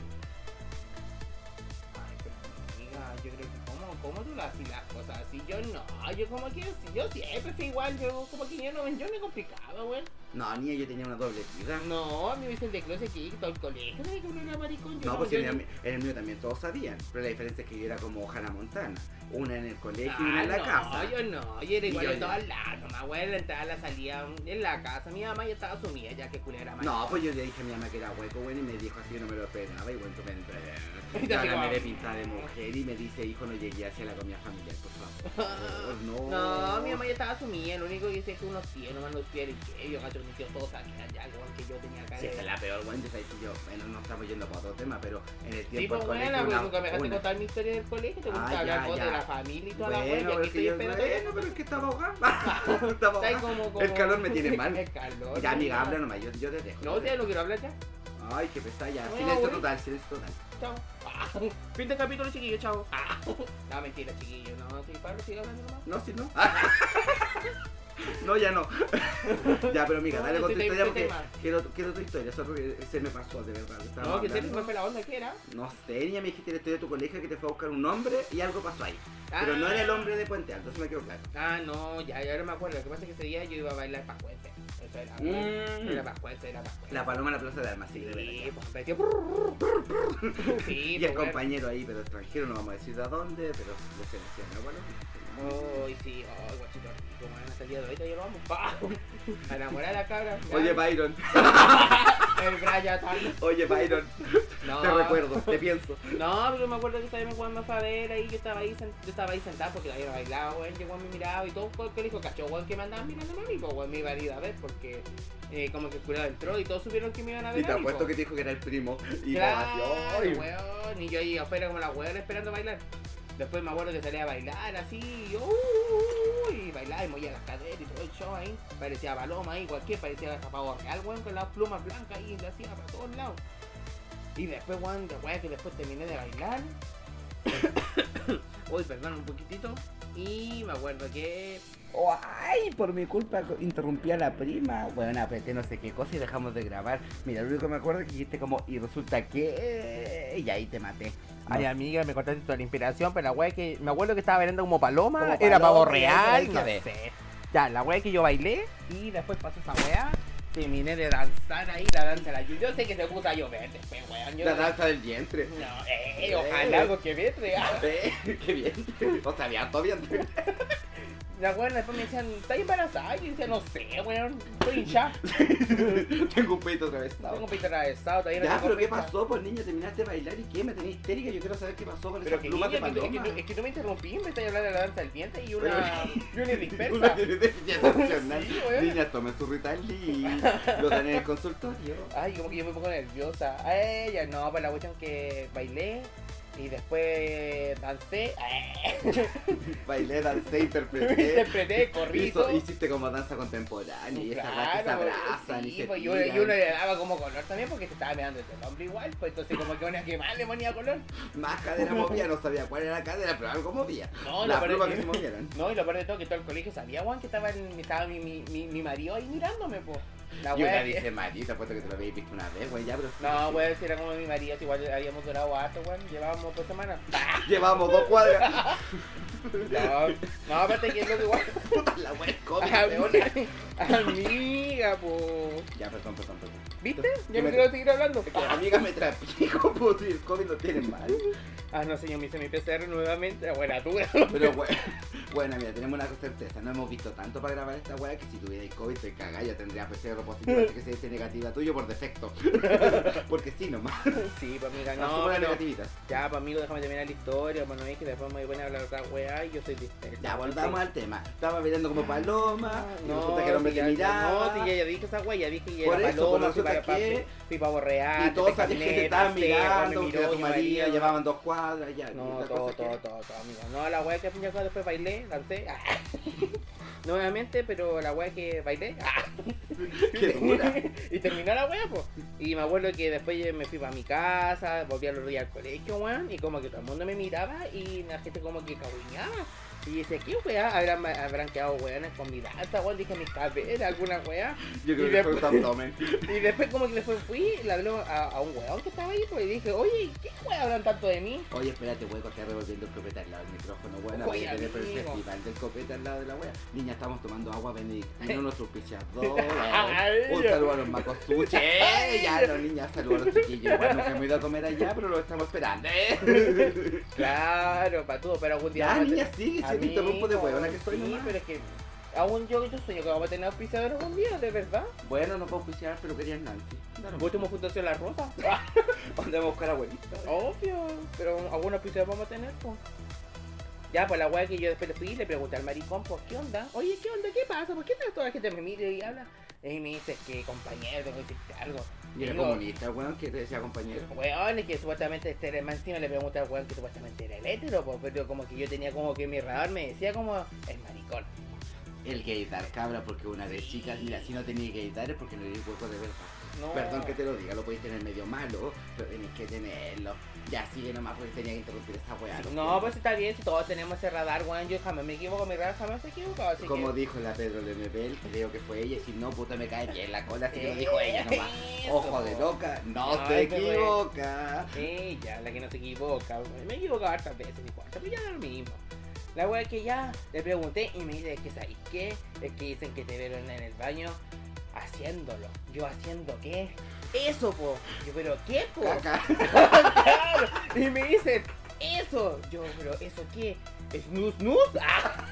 Ay, pero amiga, yo creo que ¿cómo, cómo tú las haces las cosas así? Yo no, yo como que yo siempre fui igual, yo como que yo no, yo me complicaba, güey. No, niña, yo tenía una doble vida. No, a mí me dicen de closet que todo el colegio, de que uno era maricón, yo No, pues en el, en el mío también todos sabían, pero la diferencia es que yo era como Hannah Montana, una en el colegio y una Ah, en la no, casa. yo no, yo era igual en ya. todas lados, nomás, güey, la entrada, la salida, en la casa, mi mamá ya estaba sumida, ya que culera era No, pues yo le dije a mi mamá que era hueco, bueno, y me dijo así, yo no me lo esperaba, y bueno, tú me entré. Ahora me ve pintada de mujer y me dice, hijo, no llegué hacia la comida familiar, por favor. No, No, mi mamá ya estaba sumida, lo único que dice es que unos tíos, nomás los tíos, y yo, gacho, todos que yo tenía acá. Sí, es la peor, yo, yo, bueno, no estamos yendo para otro tema, pero en el Sí, tiempo pues del bueno, nunca me dejaste contar mi historia del colegio, te gusta Ah, hablar ya, vos ya. de la familia y toda la y aquí estoy yo, esperando. bueno, pero es que estaba estaba. El calor me tiene mal. El calor. Ya, amiga, habla nomás, yo, yo te dejo. No, ya no quiero hablar ya. Ay, qué pesada ya. Silencio total, silencio total. Chao. Fin de capítulo, chiquillo, chao. Ah. No, mentira, chiquillo. No, sí, Pablo, sigue hablando nomás. No, si no. No, ya no. ya, pero No, dale con tu historia porque quiero, quiero tu historia. Eso porque se me pasó, de verdad. No, que se hablando- me fue la onda, ¿qué era? No sé, niña, me dijiste la historia de tu colegio que te fue a buscar un hombre y algo pasó ahí. Pero Ah. no era el hombre de Puente Alto, eso me quedó claro. Ah, no, ya, ya no me acuerdo. Lo que pasa es que ese día yo iba a bailar pascuense. Eso era. Mm. Era pascuense, era pascuense. La paloma en la plaza de armas, sí, de Sí, verdad. pues metió. Sí, Y el pues, compañero ahí, pero extranjero, no vamos a decir de dónde, pero le se decía. Ay, sí, ay, guachito rico, man. Hasta el día de hoy todavía lo vamos. Pa. A enamorar a la cabra. ya. Oye, Byron, El Brian tal. oye, Byron, No. te recuerdo, te pienso. No, pero me acuerdo que mi weón me fue a ver ahí, yo estaba ahí, sen- yo estaba ahí sentado porque todavía no bailaba, weón, llegó me miraba y todo, porque le dijo, cacho, weón, que me andaban mirando a mí, pues, weón, me iba a ir a ver porque eh, como que el curado entró y todos supieron que me iban a ver Y te a mí, apuesto po. que te dijo que era el primo. Y Claro, como así, ¡ay! weón, y yo ahí afuera como la weón esperando bailar. Después me acuerdo que salía a bailar así, y, y bailaba y movía las caderas y todo el show ahí. Parecía paloma ahí, cualquier, parecía pavo real, weón, con las plumas blancas ahí, y le hacía para todos lados. Y después, weón, weón, que después terminé de bailar. Uy, perdón, un poquitito. Y me acuerdo que. Oh, ay, por mi culpa interrumpí a la prima. Bueno, apreté no sé qué cosa y dejamos de grabar. Mira, lo único que me acuerdo es que dijiste como, y resulta que. Y ahí te maté. Ay, amiga, me contaste toda la inspiración, pero la wea que. Me acuerdo que estaba bailando como paloma, Como era paloma, pavo real, no sé. Ya, la wea que yo bailé y después pasó esa wea. Terminé de danzar ahí, la danza de la lluvia. Yo sé que se puso a llover después, weón. Yo La danza del vientre. No, eh, ojalá algo que me real. Eh, qué bien. O sea, había todo bien. La weón después me decían, ¿estás embarazada? Y yo decía, no sé, weón, estoy hinchada. Tengo un peito atravesado. Tengo un pito atravesado, todavía no Ya, tengo pero ¿qué pasó? Pues niña, terminaste de bailar y qué? Me tenés histérica. Yo quiero saber qué pasó con que plumas niña, de que tú- es, que, paloma. tú- es que tú me interrumpí, me estás hablando de la danza del vientre y una, y una dispersa. Una atencional. Sí, su Ritalin. Lo dan en el consultorio. Ay, como que yo me pongo nerviosa. Ay, ya no, pues la cuestión que bailé. Y después dancé. Bailé, dancé, interpreté. Interpreté, corrí. Hizo- hiciste como danza contemporánea y esa weá que se abrazan sí, y se pues, y uno, tiran. y uno le daba como color también porque se estaba mirando el hombre igual, pues entonces como que una que más le ponía color. Más cadera movía, no sabía cuál era la cadera, pero algo movía. No, la lo que se movieran. No, y lo peor de todo que todo el colegio sabía, Juan, que estaba, en- estaba mi, mi, mi, mi marido ahí mirándome, pues. La Y una dice, Marita, puesto que te lo habéis visto una vez, güey, ya, pero... No, a decir, era como mi marido, si igual habíamos durado harto, weón, llevábamos dos semanas. Llevamos dos cuadras. No, no, aparte que es lo que igual. La wea es. Amiga, amiga, po. Ya, perdón, perdón, perdón. ¿Viste? Yo me quiero seguir hablando. Es que las amigas me trapico, puto, y el COVID lo tienen mal. Ah, no, señor, me hice mi PCR nuevamente. Buena, tú. Pero, güey, bueno, mira, tenemos una certeza. No hemos visto tanto para grabar esta weá que si tuvierais COVID te cagás, ya tendría PCR positivo, así que se dice negativa tuyo por defecto. Porque sí, nomás. Sí, pues amiga, No, no, negativitas. Ya, pues amigo, déjame terminar la historia, pues no es que después me voy a hablar otra weá y yo soy dispersa. Ya, volvamos al tema. Estaba bailando como paloma, y No, resulta que el hombre te miraba. No, si ya, ya dije esa weá, ya dije que Por era eso, paloma, pero fui para, que- fui, para borrear, Y todos sabían que te estaban mirando, que tu María, llevaban dos cuadras, ya. No, todo, todo, que- todo, todo, amigo. No, la weá que al fin y al cabo después bailé, dancé. Nuevamente, pero la weá que bailé. Qué dura. y terminó la weá, pues. Y me acuerdo que después me fui para mi casa, volví a los días al colegio, weón. Y como que todo el mundo me miraba y la gente como que caguiñaba. Y dice, ¿qué weá? ¿Habrán, habrán quedado weones con mi danza, weón? Dije, mi cabeza, alguna weá. Yo Y creo que fue un después- abdomen. Y después como que después fui, le hablé a, a un weón que estaba ahí, pues, y dije, oye, ¿qué weá hablan tanto de mí? Oye, espérate, weón, que está revolviendo el copete al lado del micrófono, weón. Voy a tener el festival del copete al lado de la wea. Niña, estamos tomando agua benedictina, nuestro auspiciador. Un saludo a los macosuches. Eh, ya, los niñas, saludos a los chiquillos. Igual nunca hemos ido a comer allá, pero lo estamos esperando. ¿eh? Claro, para todo, pero algún día... Ya, vamos a niña, sigue, si te interrumpo de huevona que soy sí, nomás. pero es que aún yo, yo sueño que vamos a tener auspiciadores algún día, de verdad. Bueno, no puedo auspiciar, pero querían Nancy. Último. Fundación La Rosa. ¿Dónde vamos a buscar abuelita? Obvio, pero algún auspiciador vamos a tener, pues. Ya, pues la weá que yo después le fui y le pregunté al maricón, pues, ¿qué onda? Oye, ¿qué onda? ¿Qué pasa? ¿Por qué toda la gente me mira y habla? Y me dice que, compañero, tengo que decirte algo. Y era Digo, comunista, weón, que te decía compañero. Weón, es que supuestamente este era más encima le pregunté al weón que supuestamente era el hétero, pues, pero como que yo tenía como que mi radar me decía como el maricón. El gaydar, cabra, porque una de chicas, mira, si no tenía gaydar es porque no eres hueco de verdad. No. Perdón que te lo diga, lo podéis tener medio malo, pero tenéis que tenerlo. Ya sigue nomás porque tenía que interrumpir esa weá. No, pues está bien, si todos tenemos ese radar, weón, yo jamás me equivoco, mi radar jamás se equivoca, así Como que... dijo la Pedro Lemebel, creo que fue ella, si no, puta me cae bien la cola, así que lo Eh, dijo ella nomás. Ojo de loca, no Ay, se equivoca. Ella, la que no se equivoca, me he equivocado hartas veces, ni cuánto, pero ya da lo mismo. La wea que ya le pregunté y me dice que sabes qué, es que dicen que te vieron en el baño haciéndolo. Yo haciendo qué? Eso, po. Yo, pero ¿qué, po? Caca. Claro. Y me dicen, eso. Yo, pero ¿eso qué? ¿Snus, snus? Ah.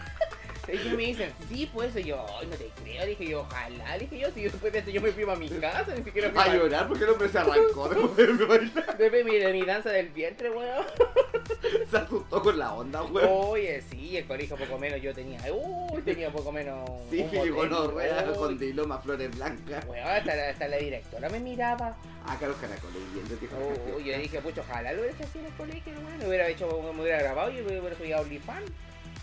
Ellos me dicen, sí, pues y yo, ay, no te creo, dije yo, ojalá, dije yo, si yo después de esto yo me fui a mi casa, ni siquiera fui A pa- llorar porque el hombre se arrancó después de bailar. Después mi, danza del vientre, weón. Se asustó con la onda, weón. Oye, sí, el colegio poco menos yo tenía, uy, tenía poco menos. Sí, gonorrea uy. con diloma, flores blancas. Weón, hasta, la- hasta la directora me miraba. Acá los caracoles viendo, tío. Uy, yo dije, pucho, ojalá lo hubiera hecho así en el colegio, weón. Lo hubiera hecho, me hubiera grabado y me hubiera subido a OnlyFans.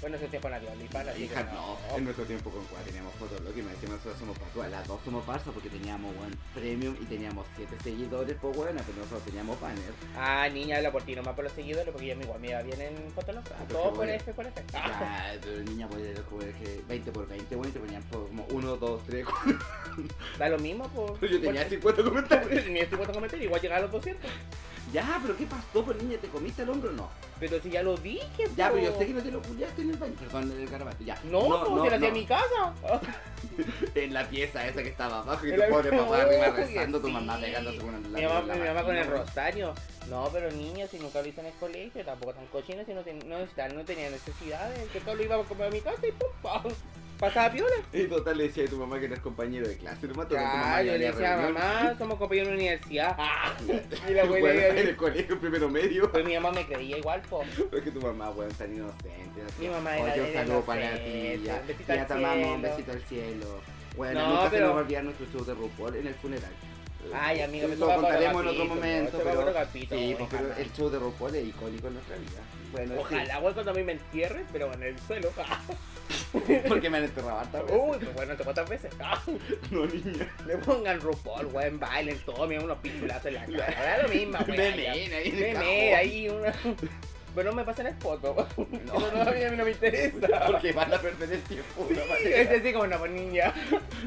Bueno, ese tiempo no había OnlyFans, así Hija, que no, en nuestro tiempo con cuál teníamos Fotolog y me decían nosotros somos Patua, las dos somos Barça porque teníamos one premium y teníamos 7 seguidores por buena, pero nosotros teníamos banner. Ah, niña, habla por ti, nomás por los seguidores, porque yo igual me iba bien en Fotolog. Ah, Todo por bueno. F, por F. Ah. Ah, pero niña puede descubrir que 20 por 20, bueno, y te ponían por como 1, 2, 3, 4. Da lo mismo, pues. Yo tenía 50 comentarios. Ni estoy puesto a comentar, igual llegaba a los 200. Ya, pero ¿qué pasó, pues niña? ¿Te comiste el hombro o no? Pero si ya lo dije, Ya, po. pero yo sé que no te lo culiaste en el baño. Perdón, el garabato, ya. No, no, no, hacía no. en mi casa. En la pieza esa que estaba abajo y tu pobre papá arriba rezando, tu mamá pegándose con la Mi mamá, mi mamá con el rosario. No, pero niños, si nunca lo hice en el colegio, tampoco tan cochinos, si no, no, no tenía necesidades. Que todo lo iba a comer a mi casa y pum, pam, pasaba piola. Y total le decía a tu mamá que eres compañero de clase, nomás total, tu mamá yo le decía, reunión. mamá, somos compañeros de universidad. y la abuela en el colegio primero medio. Pues mi mamá me creía igual, po. Porque tu mamá, weón, tan inocente. así. Mi mamá Oye, era- un era saludo para ti. Ya, un besito al te amamos, un cielo. besito al cielo. Bueno, No, nunca se nos va a olvidar nuestro show de RuPaul en el funeral. Ay, amigo, me lo contaremos en otro momento. Pero, sí, pero el show de RuPaul es icónico en nuestra vida. Bueno, Ojalá, güey, cuando a mí me entierren, pero en el suelo. sí, porque me han enterrado hartas veces. Uy, pues bueno, no sé cuántas veces. No, niña. Le pongan RuPaul, güey, bailen todo, miren unos pichulazos en la cara. Da lo mismo, güey. Meme, ahí en Meme, ahí una. Pero no me pasen el foto. No, no, a mí a mí no me interesa. Porque van a perder el tiempo. Sí, es así como una pues, niña.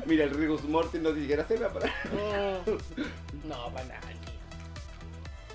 Mira, el Rigus Morty no siquiera se me para. Mm. No, para nada.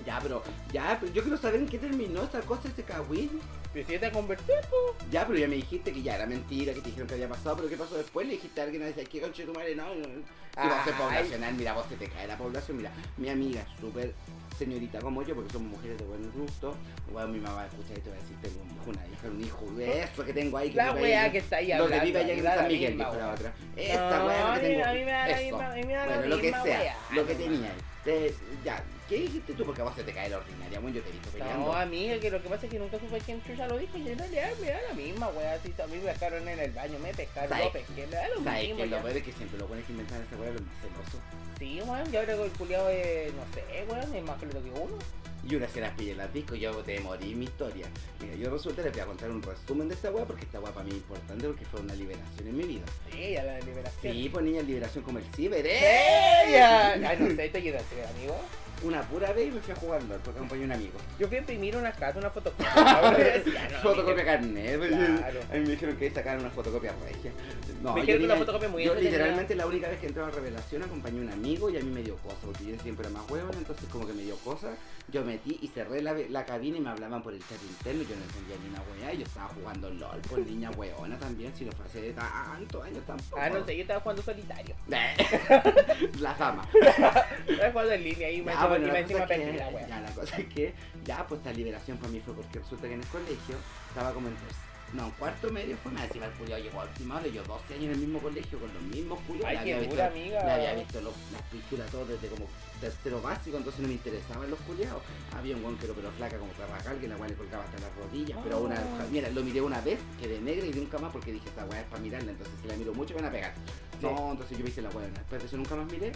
Ya, pero, ya, pero yo quiero saber en qué terminó esa cosa, ese Kawin. Pero si ya te convertí, po. Ya, pero ya me dijiste que ya era mentira, que te dijeron que había pasado, pero ¿qué pasó después? Le dijiste a alguien, decía, ¿qué conche tu madre? No, no. Si va a ser poblacional, mira, vos se te cae la población, mira, mi amiga, súper señorita como yo, porque somos mujeres de buen gusto, bueno, mi mamá va a escuchar esto y va a decir, tengo un hijo, una hija, un hijo, de eso que tengo ahí. Que La weá que está ahí Lo que hablando. vive allá en San Miguel, misma, dijo la otra. Esta weá a que tengo. a mí me da la misma- a mí me da la bueno, lo que misma sea, lo que tenía ahí. Ya, ¿qué dijiste tú? Porque a vos se te cae la ordinaria, bueno, yo te he visto peleando. No, amiga, que lo que pasa es que nunca supe quién chucha lo dijo y en realidad me da la misma, weá. Si a mí me pescaron en el baño, me pescaron, lo pesqué, me da lo ¿Sabes mismo. que lo peor es que siempre lo pones que inventar esa weá los más celosos? Sí, weón, yo ahora con el culiado es, no sé, weón, es más feliz que uno. Y una se las pillé en las discos, yo te morí mi historia. Mira, yo resulta les voy a contar un resumen de esta weá porque esta weá para mí es importante porque fue una liberación en mi vida. Sí, ya la liberación. Sí, pues niña, liberación como el ciber, ¿eh? ¡Ella! Ay, no sé, te ayudaste, amigo. Una pura vez y me fui a jugar LOL porque acompañé a un amigo. Yo fui a imprimir una carta, una fotocopia. No, fotocopia carnet, pues, Claro. a mí me dijeron que sacar una fotocopia regia. No, Me yo dijeron una fotocopia muy Yo literalmente la única vez que entré a Revelación acompañé a un amigo y a mí me dio cosa, porque yo siempre era más huevón, entonces como que me dio cosa, yo metí y cerré la, la cabina y me hablaban por el chat interno y yo no entendía ni una weá, y yo estaba jugando LOL por niña hueona también, si no fue hace tantos años tampoco. Ah, no sé, yo estaba jugando solitario. la fama. Estaba jugando en línea y me Ya, bueno, encima, la encima cosa que- la ya, la cosa es que ya pues esta liberación para mí fue porque resulta que en el colegio estaba como en no, cuarto medio fue más encima el culiado llegó a última hora, yo 12 años en el mismo colegio con los mismos culiados, Ay, había visto, amiga. le había visto los- las pichulas todos desde como tercero básico, entonces no me interesaban los culiados. Había un guan que pero flaca como Carrajal, que la weá le colgaba hasta las rodillas, pero una, Ah. mira, lo miré una vez, quedé negra y nunca más porque dije esta weá es para mirarla, entonces si la miro mucho me van a pegar. No, entonces yo me hice la weá, después de eso nunca más miré.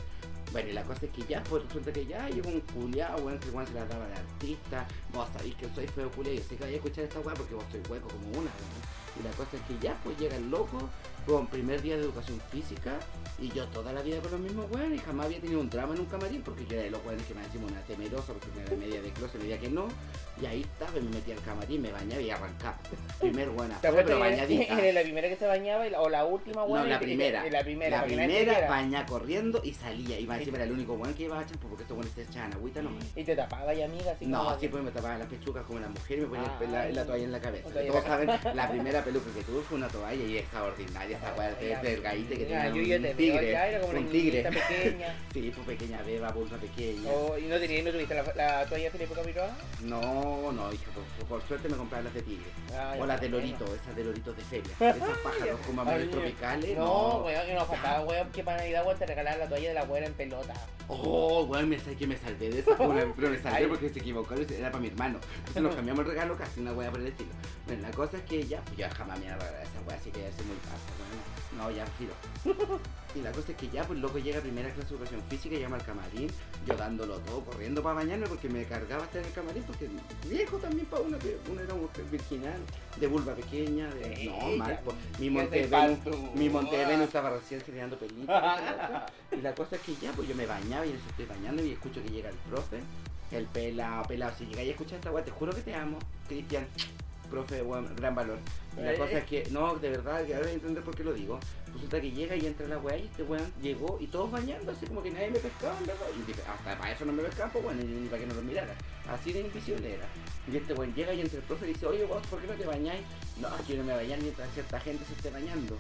Bueno, y la cosa es que ya, pues resulta que ya llegó un culiao, weón, que igual se la daba de artista. Vos sabéis que soy feo culiao, yo sé que vais a escuchar esta weá porque vos soy hueco como una, weón. Y la cosa es que ya, pues llega el loco, con primer día de educación física, y yo toda la vida con los mismos weones, y jamás había tenido un drama en un camarín, porque yo era de los weones que me decimos una temerosa, porque me era media de closet, media que no. Y ahí estaba, y me metí al camarín, me bañaba y arrancaba. Primer buena, ¿Te pero bañadita. era la primera que se bañaba o la última, No, weón? la primera. La primera. La primera era. baña corriendo y salía. Y más encima era el único weón que iba a champú porque estos weones se echaban agüita nomás. Y te tapaba y amiga, así No, así pues me tapaba las pechugas como la mujer y me ponía la, toalla en la cabeza. En Todos saben, la primera peluca que tuve fue una toalla y esa ordinaria, esa weá de, de gaite que tenía yo un tigre. ya era como un tigre. pequeña. Sí, pues pequeña beba, vulva pequeña. Oh, ¿Y no, tenías, no tuviste la, la toalla de Felipe Camiroa? No, no, hija, por, por suerte me compraba las de tigre. Ay, o las de bueno. lorito, esas de loritos de feria. Esas pájaros como Ay, amarillos tropicales. No, weón, que nos faltaba, weón, que para Navidad, weón, te regalaban la toalla de la abuela en pelota. Oh, weón, me sé que me salvé de esa una- pero me salvé Ay. porque se equivocaron y era para mi hermano. Entonces nos cambiamos el regalo casi una weá por el estilo. Bueno, la cosa es que ya, pues yo jamás me iba a regalar esa weá, así que ya soy muy pasa, weón. No, ya filo. Y la cosa es que ya, pues loco llega a primera clase de educación física, llama al camarín, yo dándolo todo, corriendo para bañarme porque me cargaba estar en el camarín, porque viejo también para uno que uno era mujer virginal, de vulva pequeña, de. No, mal, pues, mi Monte mi estaba recién generando películas. Y la cosa es que ya, pues yo me bañaba y yo estoy bañando y escucho que llega el profe, el pelado, pelado. Si llegáis a escuchar esta weá, te juro que te amo, Cristian. Profe, weón, gran valor. Y la Eh. cosa es que, no, de verdad, ya voy a entender por qué lo digo. Resulta que llega y entra la weá y este weón llegó y todos bañándose, como que nadie me pescaba. Y dije, hasta para eso no me pescaban, pues bueno, ni, para que no lo mirara. Así de invisible era. Y este weón llega y entra el profe y dice, oye vos, ¿por qué no te bañáis? No, es que yo no me bañar mientras cierta gente se esté bañando.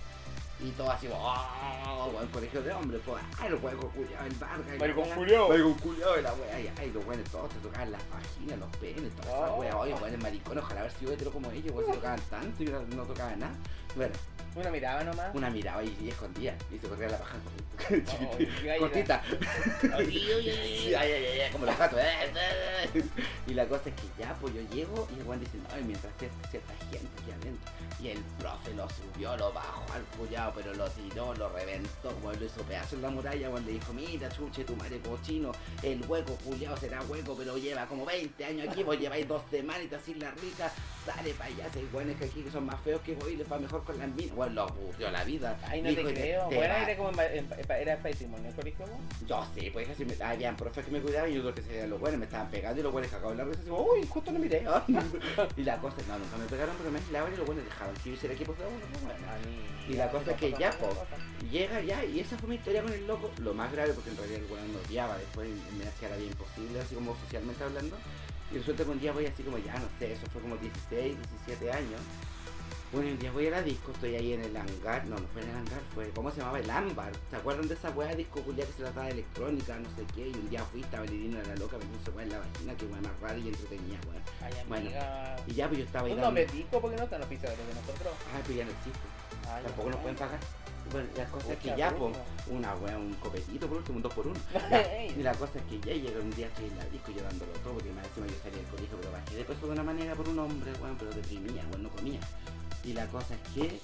Y todo así, oh, weón, colegio de hombres, pues, ay, los weón culiados, el Vargas. Maricón weá. culiao. Maricón culiao, y la weá, y ay, los weones todos te tocaban las vaginas, los penes, todas esas Oh. weas, oye, weones maricones, ojalá haber sido hetero como ellos, weón, se tocaban tanto y no, tocaban nada. Bueno, Una miraba nomás. Una miraba y, y escondía. Y se corría la paja Oh, cortita. Ay, ay, ay, ay, ay, ay, ay, como los gatos. Y la cosa es que ya, pues yo llego y el Juan dice, no, y mientras que cierta gente aquí adentro. Y el profe lo subió, lo bajó al cuñado, pero lo tiró, lo reventó, bueno, lo hizo pedazo en la muralla, Juan le dijo, mira, chuche, tu madre cochino, el hueco culiao será hueco, pero lleva como 20 años aquí, vos lleváis dos semanitas sin la rica, sale para allá, hay buenos que aquí que son más feos que vos y les va mejor con las minas. Bueno, lo aburrió la vida. Ay, no Dijo, te creo. te Bueno, va- era como en, en- era colegio, vos? yo sí, pues así me, habían profes que me cuidaban y yo creo que serían los buenos, me estaban pegando y los buenos cagaban la risa así, uy, justo no miré. y la cosa, no, nunca me pegaron, pero me aislaban y los buenos dejaban hiciera equipos de uno, pues, bueno. Y la cosa es que ya, po, llega ya, y esa fue mi historia con el loco, lo más grave porque en realidad el weón me odiaba, después me hacía la vida imposible, así como socialmente hablando. Y resulta que un día voy así como ya, no sé, eso fue como 16, 17 años. Bueno, un día voy a la disco, estoy ahí en el hangar, no, no fue en el hangar, fue, ¿cómo se llamaba? El ámbar. ¿Se acuerdan de esa weá disco culia que se trataba de electrónica, no sé qué? Y un día fui, estaba Lirino era la loca, me puso weá en la vagina, que weá más rara y entretenida, weá. Ay, Bueno, amiga. Y ya, pues yo estaba ahí dando- nombre tico porque no están los pisadores de nosotros. Ay, pues ya no existe. Ay, Tampoco nos pueden pagar. Bueno, la cosa es que ya, pues, una wea, un copetito por último, un dos por uno. Y la cosa es que ya llega un día en la disco yo dándolo todo, porque más encima yo salí del colegio, pero bajé de peso de una manera por un hombre, weón, pero deprimía, weón, no comía. Y la cosa es que,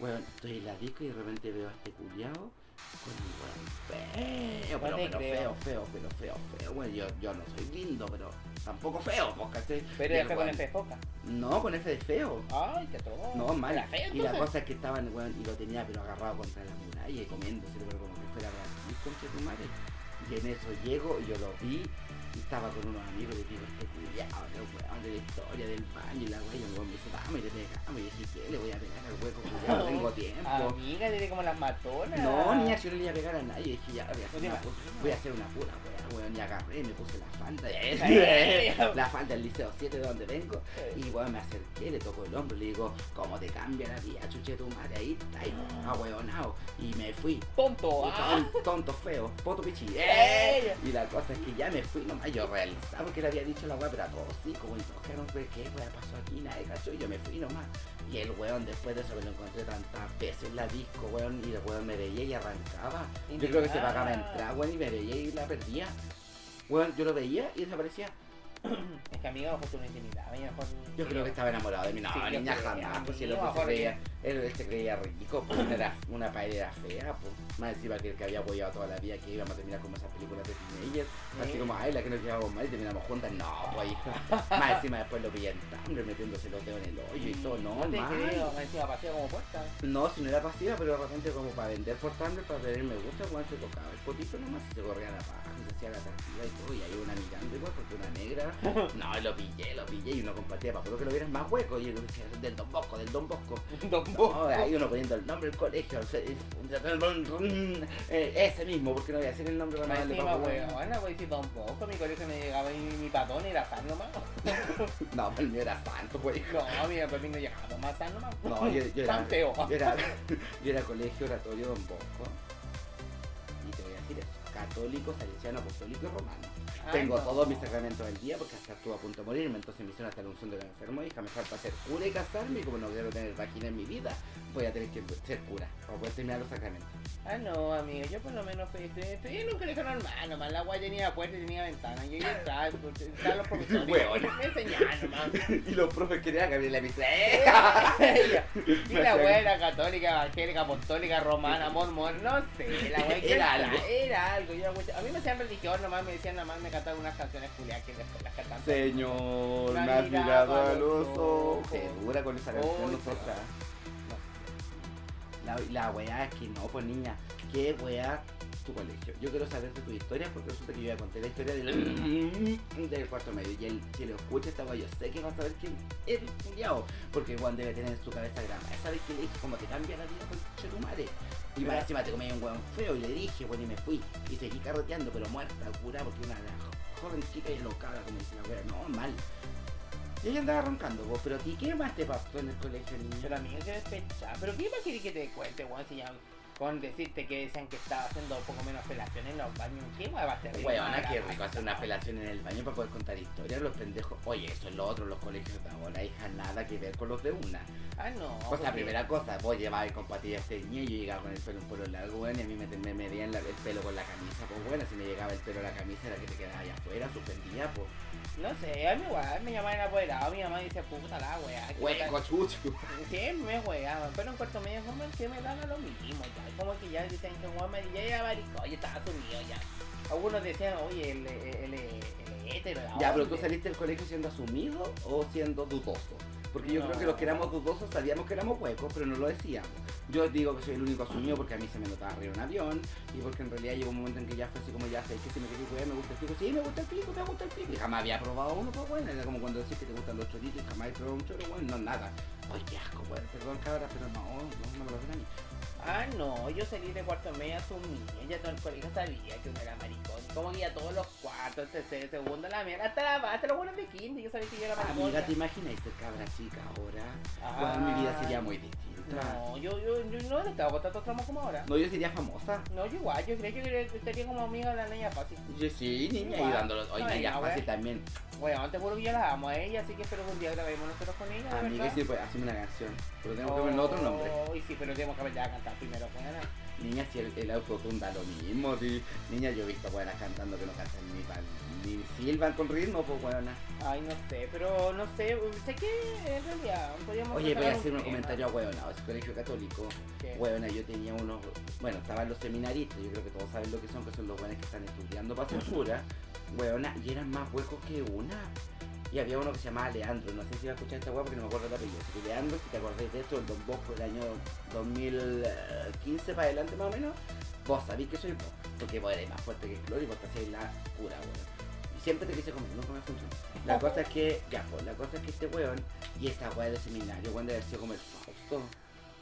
weón, estoy en la disco y de repente veo a este culiao con un weón feo, pero, feo, feo, pero feo, feo, weón, yo, yo no soy lindo, pero tampoco feo, ¿cachai? Pero era con F de foca. No, con F de feo. Ay, qué todo. No, mal. Y la cosa es que estaban, weón, y lo tenía pero agarrado contra la muralla y comiéndose, pero como que fuera gratis, concha tu madre. Y en eso llego y yo lo vi y estaba con unos amigos y digo, este culiao, weón historia del baño y la weón, y me dice, vamos y le pegamos. Y dije, ¿qué? Le voy a pegar al hueco culiao, no tengo tiempo. Amiga, tiene como las matonas. No, niña, yo no le iba a pegar a nadie, dije, ya, voy a hacer una, voy a hacer una pura weá, weón, y agarré, me puse la falda, la falda del liceo 7 de donde vengo, y weón me acerqué, le toco el hombro, le digo, ¿cómo te cambia la vida, chuche tu madre? Ahí está, ahí, ahueonao. Y me fui. Tonto. Ah. ton- tonto feo, poto pichi. Y la cosa es que ya me fui nomás, yo realizaba porque le había dicho la weá, pero a todos sí, como y todos quedaron, "Pero ¿qué weá pasó aquí? Nadie cachó, y yo me fui nomás. Y el weón después de eso me lo encontré tantas veces en la disco, weón, y el weón me veía y arrancaba. Yo creo que se pagaba entrar, weón, y me veía y la perdía. Weón, yo lo veía y desaparecía. Es que mejor tú no intimidabas. a mejor- Yo creo que estaba enamorado de mí. No, Sí, niña, jamás. Pues si el otro se creía, él, él se creía rico, pues era una paella fea, pues. Más encima que el que había apoyado toda la vida que íbamos a terminar como esas películas de teenagers. Así Sí. como, ay, la que nos llevamos mal y terminamos juntas. No, pues hija. Más encima después lo pillé en Tumblr metiéndose los dedos en el hoyo y todo. No, No te mal. creo, me encima paseo como puerta. No, si no era pasiva, pero de repente como para vender por Tumblr, para tener me gusta, cuando se tocaba el potito nomás se corría la paja, hacía la atractiva y todo, y ahí una mirando igual, porque una negra, no, lo pillé, lo pillé, y uno compartía para que lo vieras más hueco, y yo decía, del Don Bosco, del Don Bosco. Don No, Bosco. ahí uno poniendo el nombre del colegio, eh, ese mismo, porque no voy a decir el nombre para no Más darle papo, weón, bueno, voy a decir Don Bosco, mi colegio me llegaba y mi patón era San nomás. No, el mío era santo, pues. No, mira, pues no llegaba más San nomás. No, yo, era, yo era, yo era colegio oratorio Don Bosco. Católico, salesiano, apostólico y romano. Ay, Tengo no. todos mis sacramentos del día porque hasta estuve a punto de morirme, entonces me hicieron hasta la unción de los enfermos y me falta ser cura y casarme y como no quiero tener vagina en mi vida, voy a tener que ser cura para poder terminar los sacramentos. Ah, no, amigo, yo por lo menos fui, estoy, estoy en un colegio normal, nomás la guay tenía puerta y tenía ventana, y yo entraba, pues, estaban los profesores, me enseñaban nomás. y los profes querían cambiar la misa. y la era católica, evangélica, apostólica, romana, mormón, no sé, la weá que Era algo. Era algo, yo, a mí me hacían religión, nomás me decían, nomás me cantaban unas canciones culiadas que después las cantaban. Señor, me has mirado a los ojos. dura con esa canción Uy, nosotras. La, la weá es que no, pues niña, qué weá tu colegio. Yo quiero saber de tu historia porque resulta que yo ya conté la historia del, del cuarto medio y él, si lo escucha esta yo sé que va a saber quién es el culiao, porque Juan debe tener en su cabeza grama. Esa vez que le dije cómo te cambia la vida con tu madre. Y más encima te comí un weón feo y le dije, bueno, y me fui. Y seguí carreteando, pero muerta, cura, porque una la joven chica y locada, como dice la weá, no, mal. Y ella andaba roncando, vos, pero ti, ¿qué más te pasó en el colegio, niño? Pero amigo, que despechar. Pero ¿qué más querés que te cuente, weón? Si ya Con decirte que decían que estaba haciendo un poco menos felación en los baños. ¿Qué hueva va a tener? Weona, qué rico hacer una felación en el baño para poder contar historias. Los pendejos. Oye, eso es lo otro, los colegios de ahora, hija, nada que ver con los de una. Ah, no. O sea, porque- primera cosa, vos llevabas con patillas teñidas y yo llegaba con el pelo un pelo largo, weón, y a mí me, me medían el pelo con la camisa, pues bueno, si me llegaba el pelo a la camisa era que te quedaba allá afuera, suspendía, pues. No sé, a mí igual me llamaban apoderado. Mi mamá dice, puta la wea. Hueco, chucho. Siempre me juegaban, pero en cuarto medio que me daba lo mismo, ya. Como que ya dicen que me ya era maricón, ya estaba asumido ya. Algunos decían, oye, el, el, el, el hétero. ¿a Ya, pero tú saliste del colegio siendo asumido o siendo dudoso. Porque yo No. creo que los que éramos dudosos sabíamos que éramos huecos, pero no lo decíamos. Yo digo que soy el único asumido porque a mí se me notaba arriba un avión y porque en realidad llegó un momento en que ya fue así como ya sé que si me jugar me gusta el pico. Sí, me gusta el pico, me gusta el pico. Y jamás había probado uno, pues bueno, era como cuando decís que te gustan los choritos y jamás he probado un choro, bueno, no nada. Ay, qué asco, bueno, perdón cabra, pero no, no, no me lo a mí. Ah, no, yo salí de cuarto medio asumida, ya todo el colegio sabía que uno era maricón. Como que todos los cuartos, el tercer, segundo, la mierda, hasta la hasta los buenos de kinder, yo sabía que yo era maricón. Amiga, ya. ¿te imaginas ser cabra chica ahora? Ah. Bueno, mi vida sería muy distinta. No, yo, yo, yo no le estaba botando tramos como ahora. No, yo sería famosa. No, yo igual, yo creo que estaría como amiga de la niña fácil. Yo sí, niña, Igual. y dándolo. Oye, No, venga, fácil también. Bueno, te juro que yo la amo a ella, así que espero que un día grabemos nosotros con ella, Amiga, sí, pues hacemos una canción. Pero tenemos que poner otro nombre. Uy, sí, pero tenemos que aprender a cantar primero, pues, buena. Niña, si el, el autotune da lo mismo, sí. Niña, yo he visto buenas cantando que no cantan ni pal, ni silban con ritmo, pues buena. Ay, no sé, pero no sé, sé que en realidad podríamos Oye, voy a hacer un tema. comentario a huevona, ese colegio católico. Huevona, yo tenía unos, bueno, estaban los seminaristas, yo creo que todos saben lo que son, que son los buenos que están estudiando para ser cura. Huevona, y eran más huecos que una. Y había uno que se llamaba Leandro, no sé si iba a escuchar esta hueá porque no me acuerdo el apellido. Así que Leandro, si te acordáis de esto, el Don Bosco del año 2015 para adelante más o menos, vos sabéis que soy vos, porque vos eres más fuerte que Cloro y vos te hacéis la cura, weón. Siempre te quise comer, nunca me funcionó. La cosa es que, ya, pues, la cosa es que este weón y esta weá de seminario, weón, debe haber sido como el Fausto.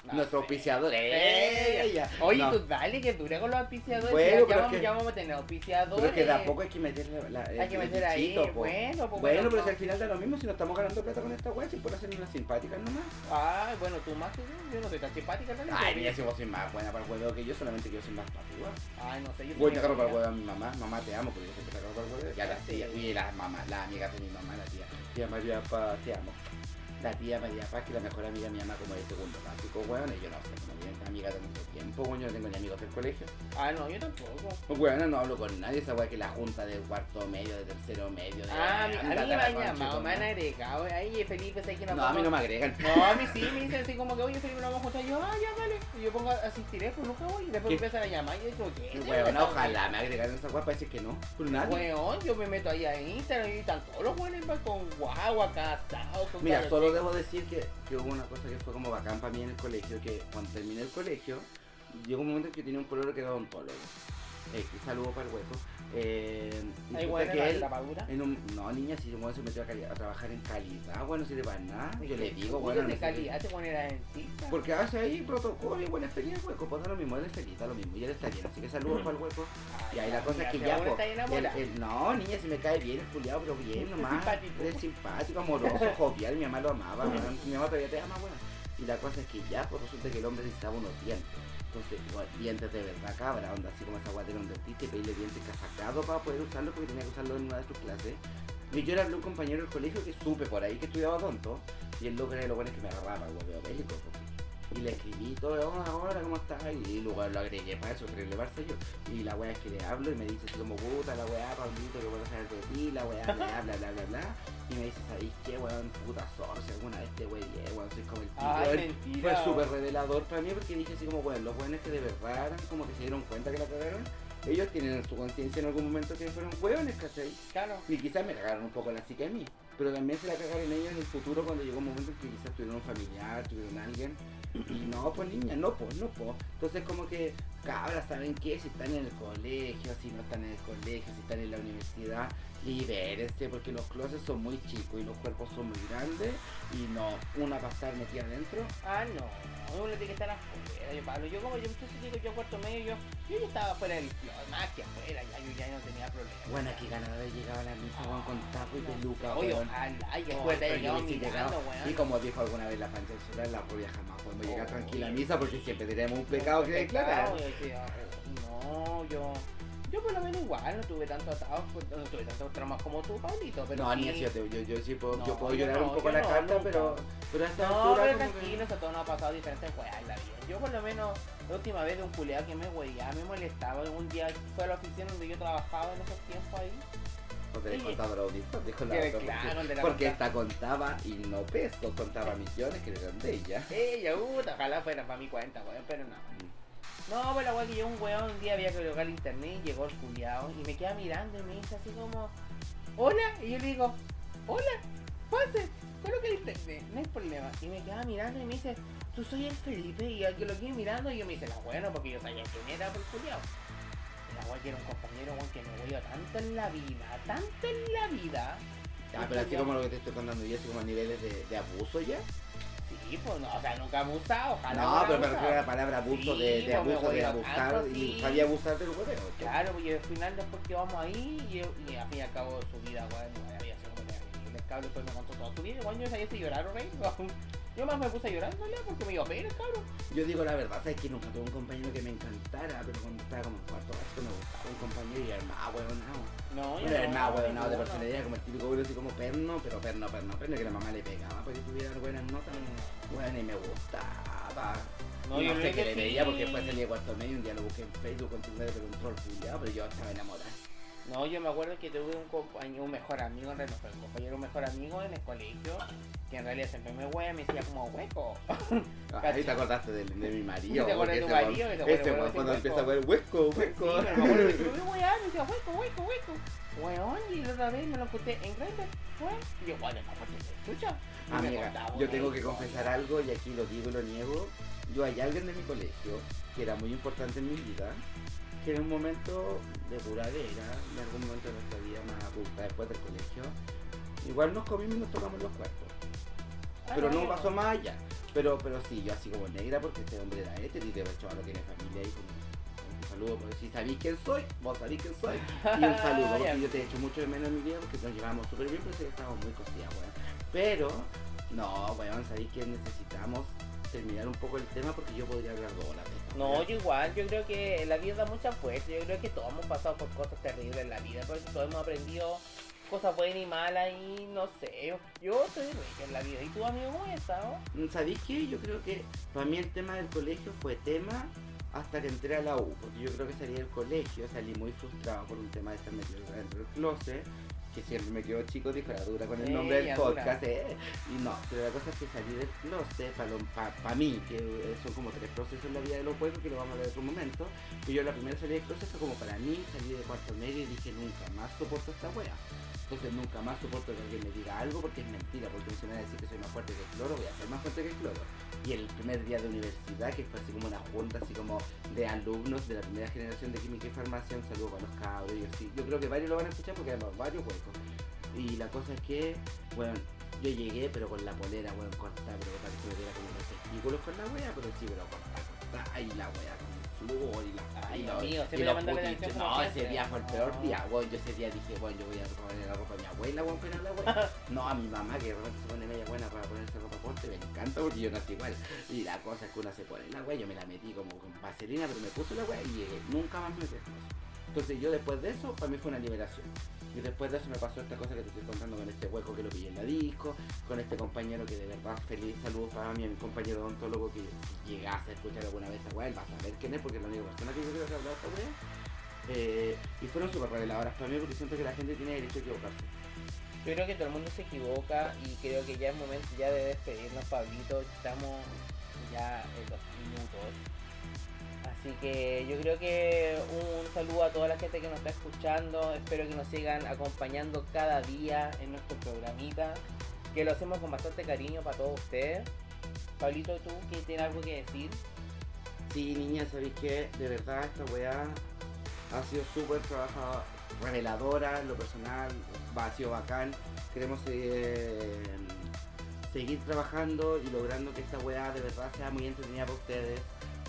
No Nuestro sé. auspiciador. Eh. Oye, No, tú dale que dure con los auspiciadores. Bueno, ya, vamos, que- ya vamos a tener auspiciadores. Pero que de a poco hay que meterle la, Hay el- que meter ahí, po. bueno, pues Bueno, pero si al final da lo mismo si no estamos ganando plata con esta weá, si por hacer unas simpáticas nomás. Ay, bueno, tú más que yo, yo no soy tan simpática, ¿no? Ay, mira, si vos sois más buena para el huevo que yo, solamente que yo soy más patúa. Ay, no sé, yo Voy a sacarlo para el huevo a mi mamá, mamá te amo, porque yo siempre saco para el huevo. Ya las Sí. tías, y las mamás, las amigas de mi mamá, la tía, tía María Paz, te amo. La tía María Paz, que es la mejor amiga de mi mamá como de segundo básico, weón, y yo no sé, como bien amiga de mucho tiempo, weón, yo no tengo ni amigos del colegio. Ah, no, yo tampoco. Bueno, no hablo con nadie, esa weá que la junta de cuarto medio, de tercero medio, de Ah, a mí, a mí me la han llamado, me han agregado. Ay, Felipe, sé que nos No, a mí vamos- no me agregan. No, a mí sí, me dicen así como que, oye, Felipe, nos vamos a juntar. Yo, ah, ya, vale. Y yo pongo a asistiré, pues nunca voy. Y después ¿Qué? empiezan a llamar y yo digo, ¿qué? Weón, ojalá me agregaran esa weá para decir que no. Por nadie. Weón, yo me meto ahí a Instagram y están todos los pues, con guagua, casados, con Mira, solo. Debo decir que, que hubo una cosa que fue como bacán para mí en el colegio, que cuando terminé el colegio, llegó un momento en que tenía un pololo que era odontólogo. Eh, saludo para el hueco. Eh, bueno, que la, él, la padura. en un, no, niña, si se metió a, cali- a trabajar en calidad, bueno, no sirve para nada. Yo le digo, bueno, bueno, de no sé qué. calidad te ponen a dentista. Porque hace ahí protocolo y bueno, es feliz el hueco, pues da lo mismo, él es feliz, da lo mismo, y él está bien, así que saludos para el hueco. Ay, Y ahí la cosa es que ya, po, el- no, niña, si me cae bien, es culiado, pero bien Es nomás. simpático. Es simpático, amoroso, jovial, mi mamá lo amaba, mi mamá todavía te ama, weón. Y la cosa es que ya, pues resulta que el hombre necesitaba unos dientes. Entonces, dientes de verdad, cabra, onda así como esa guata era un dentista y pedirle dientes casacados para poder usarlo porque tenía que usarlo en una de sus clases. Y yo le un compañero del colegio que supe por ahí que estudiaba tonto. Y el loco era de lo bueno es que me agarraba hueveo bélico. po. Y le escribí todo, hola, hola, ¿cómo estás? Y luego lo agregué para eso, para elevarse yo. Y la weá es que le hablo y me dice así como, puta, la weá, Pablito, que bueno saber de ti, la weá, bla, bla, bla, bla, bla. Y me dice, ¿sabéis qué, weón? Puta zorra, si alguna vez te wey, weón, soy como el pico. Ay, Weón. Fue súper revelador para mí porque dije así como, bueno, los buenos que de verdad eran como que se dieron cuenta que la cagaron, ellos tienen en su conciencia en algún momento que fueron hueones, ¿cachai? Claro. Y quizás me cagaron un poco la psique a mí, pero también se la cagaron ellos en el futuro cuando llegó un momento en que quizás tuvieron un familiar, tuvieron alguien. Y no, pues niña, no, pues, no, pues. Entonces como que cabras, ¿saben qué? Si están en el colegio, si no están en el colegio, si están en la universidad, libérense, porque los closets son muy chicos y los cuerpos son muy grandes y no, una para estar metida adentro. Ah, no, uno tiene que estar afuera, yo Pablo. Yo como yo entonces digo, yo cuarto medio, yo, yo ya estaba fuera del closet, más que afuera, ya yo ya no tenía problema. Bueno, aquí ganaba de llegar a la misa weón, con taco y peluca, Oye, ojalá, yo llegado mirando, weón. Y como dijo alguna vez la pancha solar, la rubia jamás podemos llegar Oh, tranquila a misa porque siempre tenemos un pecado que declarar. No, yo. Yo por lo menos igual no tuve tanto atados, pues, no tuve tantos traumas como tú, Pablito, pero No, sí, ni así, yo, yo, yo sí puedo, No, yo puedo yo llorar no, un poco yo la no, carta, nunca. pero, pero a esta No, altura pero tranquilos, a todos nos ha pasado diferentes weas en la vida. Yo por lo menos, la última vez de un culeado que me weía, me molestaba. Un día fue a la oficina donde yo trabajaba en esos tiempos ahí. He Oye. contado los audífonos, dijo la Que otra, claro, porque- la Porque contaba. esta contaba y no pesos, contaba millones que eran de ella. Ella, puta, ojalá fuera para mi cuenta, weón, pero no. No, pero la que yo un weón un día había que colocar el internet y llegó el culiao y me queda mirando y me dice así como, hola, y yo le digo, hola, pase, coloca el internet, no hay problema. Y me queda mirando y me dice, tú soy el Felipe, y que lo quedé mirando y yo me dice, la bueno, porque yo sabía quién era por el culiao. La wea que era un compañero, weón, que me voy tanto en la vida, tanto en la vida. Ah, pero así como lo que te estoy contando yo, así como a niveles de abuso ya. Sí, pues no, o sea, nunca he abusado, ojalá. No, pero me abusado. refiero a la palabra abuso Sí, de, de pues, abuso, de abusar tanto, y sabía abusar del hueveo. Claro, pues, y al final después que vamos ahí, y, y al fin y al cabo su vida, weón, igual había sido como terrible. El cabrón después me contó toda su vida, igual yo sabía si llorar o reír, weón. Yo más me puse a llorar, ¿no? Porque me iba a pedir cabrón. Yo digo la verdad, sabes que nunca tuve un compañero que me encantara, pero cuando estaba como en cuarto básico me gustaba un compañero y era el más huevonao. No, Bueno, era el más huevonao de personalidad, como el típico güey así como perno, pero perno, perno, perno, que la mamá le pegaba para que tuviera buenas notas. Bueno, y me gustaba. No, yo no sé qué le veía porque después salía de cuarto medio y un día lo busqué en Facebook con Tinder pero un troll pero yo estaba enamorada. No, yo me acuerdo que tuve un compañero, un mejor amigo, en realidad un compañero, un mejor amigo en el colegio, que en realidad siempre me wea, me decía como hueco. Ahí te acordaste de, de mi marido. ¿Te acuerdas de tu marido? Que te weón- acuerdas Ese de weón ese cuando hueco. empieza a ver hueco, Sí, hueco. pero me acuerdo que weá, me decía hueco, hueco, hueco. Weón, y la otra vez me lo conté en Grindr, weón. Y yo, bueno, más fuerte que escucha. Y Amiga, contaba yo tengo que confesar algo y aquí lo digo y lo niego. Yo hay alguien de mi colegio que era muy importante en mi vida, que en un momento de curadera, en algún momento de nuestra vida más adulta, después del colegio, igual nos comimos y nos tocamos los cuerpos. Pero no pasó más allá. Pero, pero sí, yo así como negra porque este hombre era hétero y de hecho ahora tiene familia y con, un saludo, porque si sabéis quién soy, vos sabéis quién soy. Y un saludo, porque yo te he hecho mucho de menos en mi vida porque nos llevamos súper bien, pero sí estábamos muy cosidas, weón. Pero, no, weón, sabéis que necesitamos terminar un poco el tema porque yo podría hablar dos horas. No, yo igual, yo creo que la vida da mucha fuerza, yo creo que todos hemos pasado por cosas terribles en la vida, por eso todos hemos aprendido cosas buenas y malas y no sé, yo, estoy rica en la vida. ¿Y tú amigo cómo has estado? ¿Sabéis qué? Yo creo que para mí el tema del colegio fue tema hasta que entré a la U, porque yo creo que salí del colegio, salí muy frustrado por un tema de estar metido dentro del closet, que siempre me quedó chico disparadura con el nombre del podcast, eh. y no, pero la cosa es que salí del closet para mí, que eh, son como tres procesos en la vida de los juegos, que lo vamos a ver en otro momento, y yo la primera salida del closet fue como para mí, salí de cuarto medio y dije nunca más soporto esta wea. Entonces nunca más soporto que alguien me diga algo porque es mentira, porque si me van a decir que soy más fuerte que el cloro, voy a ser más fuerte que el cloro. Y el primer día de universidad, que fue así como una junta así como de alumnos de la primera generación de química y farmacia, un saludo para los cabros y así. Yo creo que varios lo van a escuchar porque además varios huecos. Y la cosa es que, bueno, yo llegué pero con la polera, weón, cortada, pero para que se me diera como los testículos con la wea, pero sí, pero cortada, cortada, ahí la wea con el flúor y la Ay, y y siempre los le mandan la atención No, ese día fue el peor día, weón. Yo ese día dije, bueno, yo voy a poner la ropa de mi abuela, weón, pero la wea. No, a mi mamá que de repente se pone media buena para ponerse ropa ponte, me encanta porque yo nací igual. Y la cosa es que una se pone la wea, yo me la metí como con vaselina, pero me puse la wea y llegué. Nunca más me eso. Entonces yo después de eso, para mí fue una liberación. Y después de eso me pasó esta cosa que te estoy contando con este hueco que lo pillé en la disco, con este compañero que de verdad feliz saludos para mí, a mi compañero odontólogo que si llegase a escuchar alguna vez esta weá, él va a saber quién es porque es la única persona que yo creo que ha hablado. Eh, y fueron súper reveladoras para mí porque siento que la gente tiene derecho a equivocarse. Yo creo que todo el mundo se equivoca y creo que ya es momento ya de despedirnos, Pablito. Estamos ya en los minutos. Así que yo creo que un saludo a toda la gente que nos está escuchando. Espero que nos sigan acompañando cada día en nuestro programita. Que lo hacemos con bastante cariño para todos ustedes. Pablito, ¿tú que tienes algo que decir? Sí, niña, ¿sabéis qué? De verdad, esta weá ha sido súper trabajada, reveladora en lo personal, ha sido bacán. Queremos eh, seguir trabajando y logrando que esta weá de verdad sea muy entretenida para ustedes.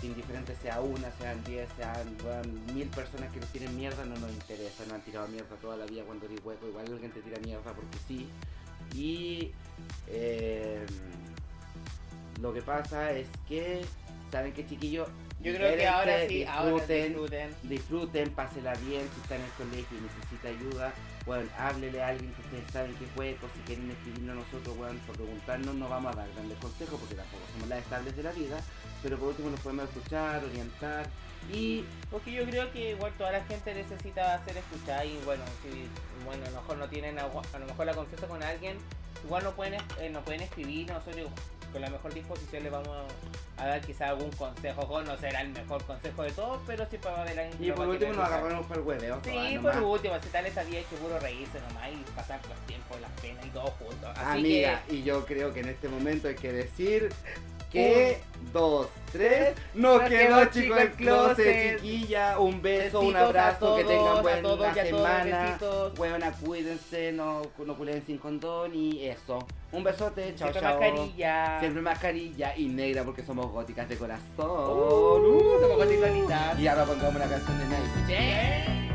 Indiferente sea una, sean diez, sean weón, mil personas que nos tienen mierda, no nos interesa, nos han tirado mierda toda la vida cuando eres hueco, igual alguien te tira mierda porque sí. Y eh, lo que pasa es que, ¿saben qué chiquillos? Yo creo que ahora sí, Libérense, ahora disfruten, disfruten. disfruten, pásela bien, si está en el colegio y necesita ayuda, bueno, háblele a alguien que ustedes saben que hueco, si quieren escribirnos a nosotros, bueno, por preguntarnos no vamos a dar grandes consejos porque tampoco somos las estables de la vida, pero por último nos podemos escuchar, orientar y Porque yo creo que igual toda la gente necesita ser escuchada y bueno, si bueno, a lo mejor no tienen agua- a lo mejor la confianza con alguien, igual no pueden eh, no pueden escribir, nosotros con la mejor disposición les vamos a dar quizá algún consejo, con no será el mejor consejo de todos, pero sí para ver Y por último nos agarramos para el hueveo. Sí, por último, si tal día hay que puro reírse nomás y pasar los tiempos, las penas y todo juntos. Así Amiga, y yo creo que en este momento hay que decir que dos, tres, Nos quedó quedó chico el closet, closet. chiquilla, un beso, un Besitos abrazo, que tengan buena todos semana. Huevona, cuídense, no, no culen sin condón y eso. Un besote, chao, siempre chao. mascarilla. Siempre mascarilla y negra porque somos góticas de corazón. Uh, somos góticas. Y ahora pongamos una canción de Night. Yeah.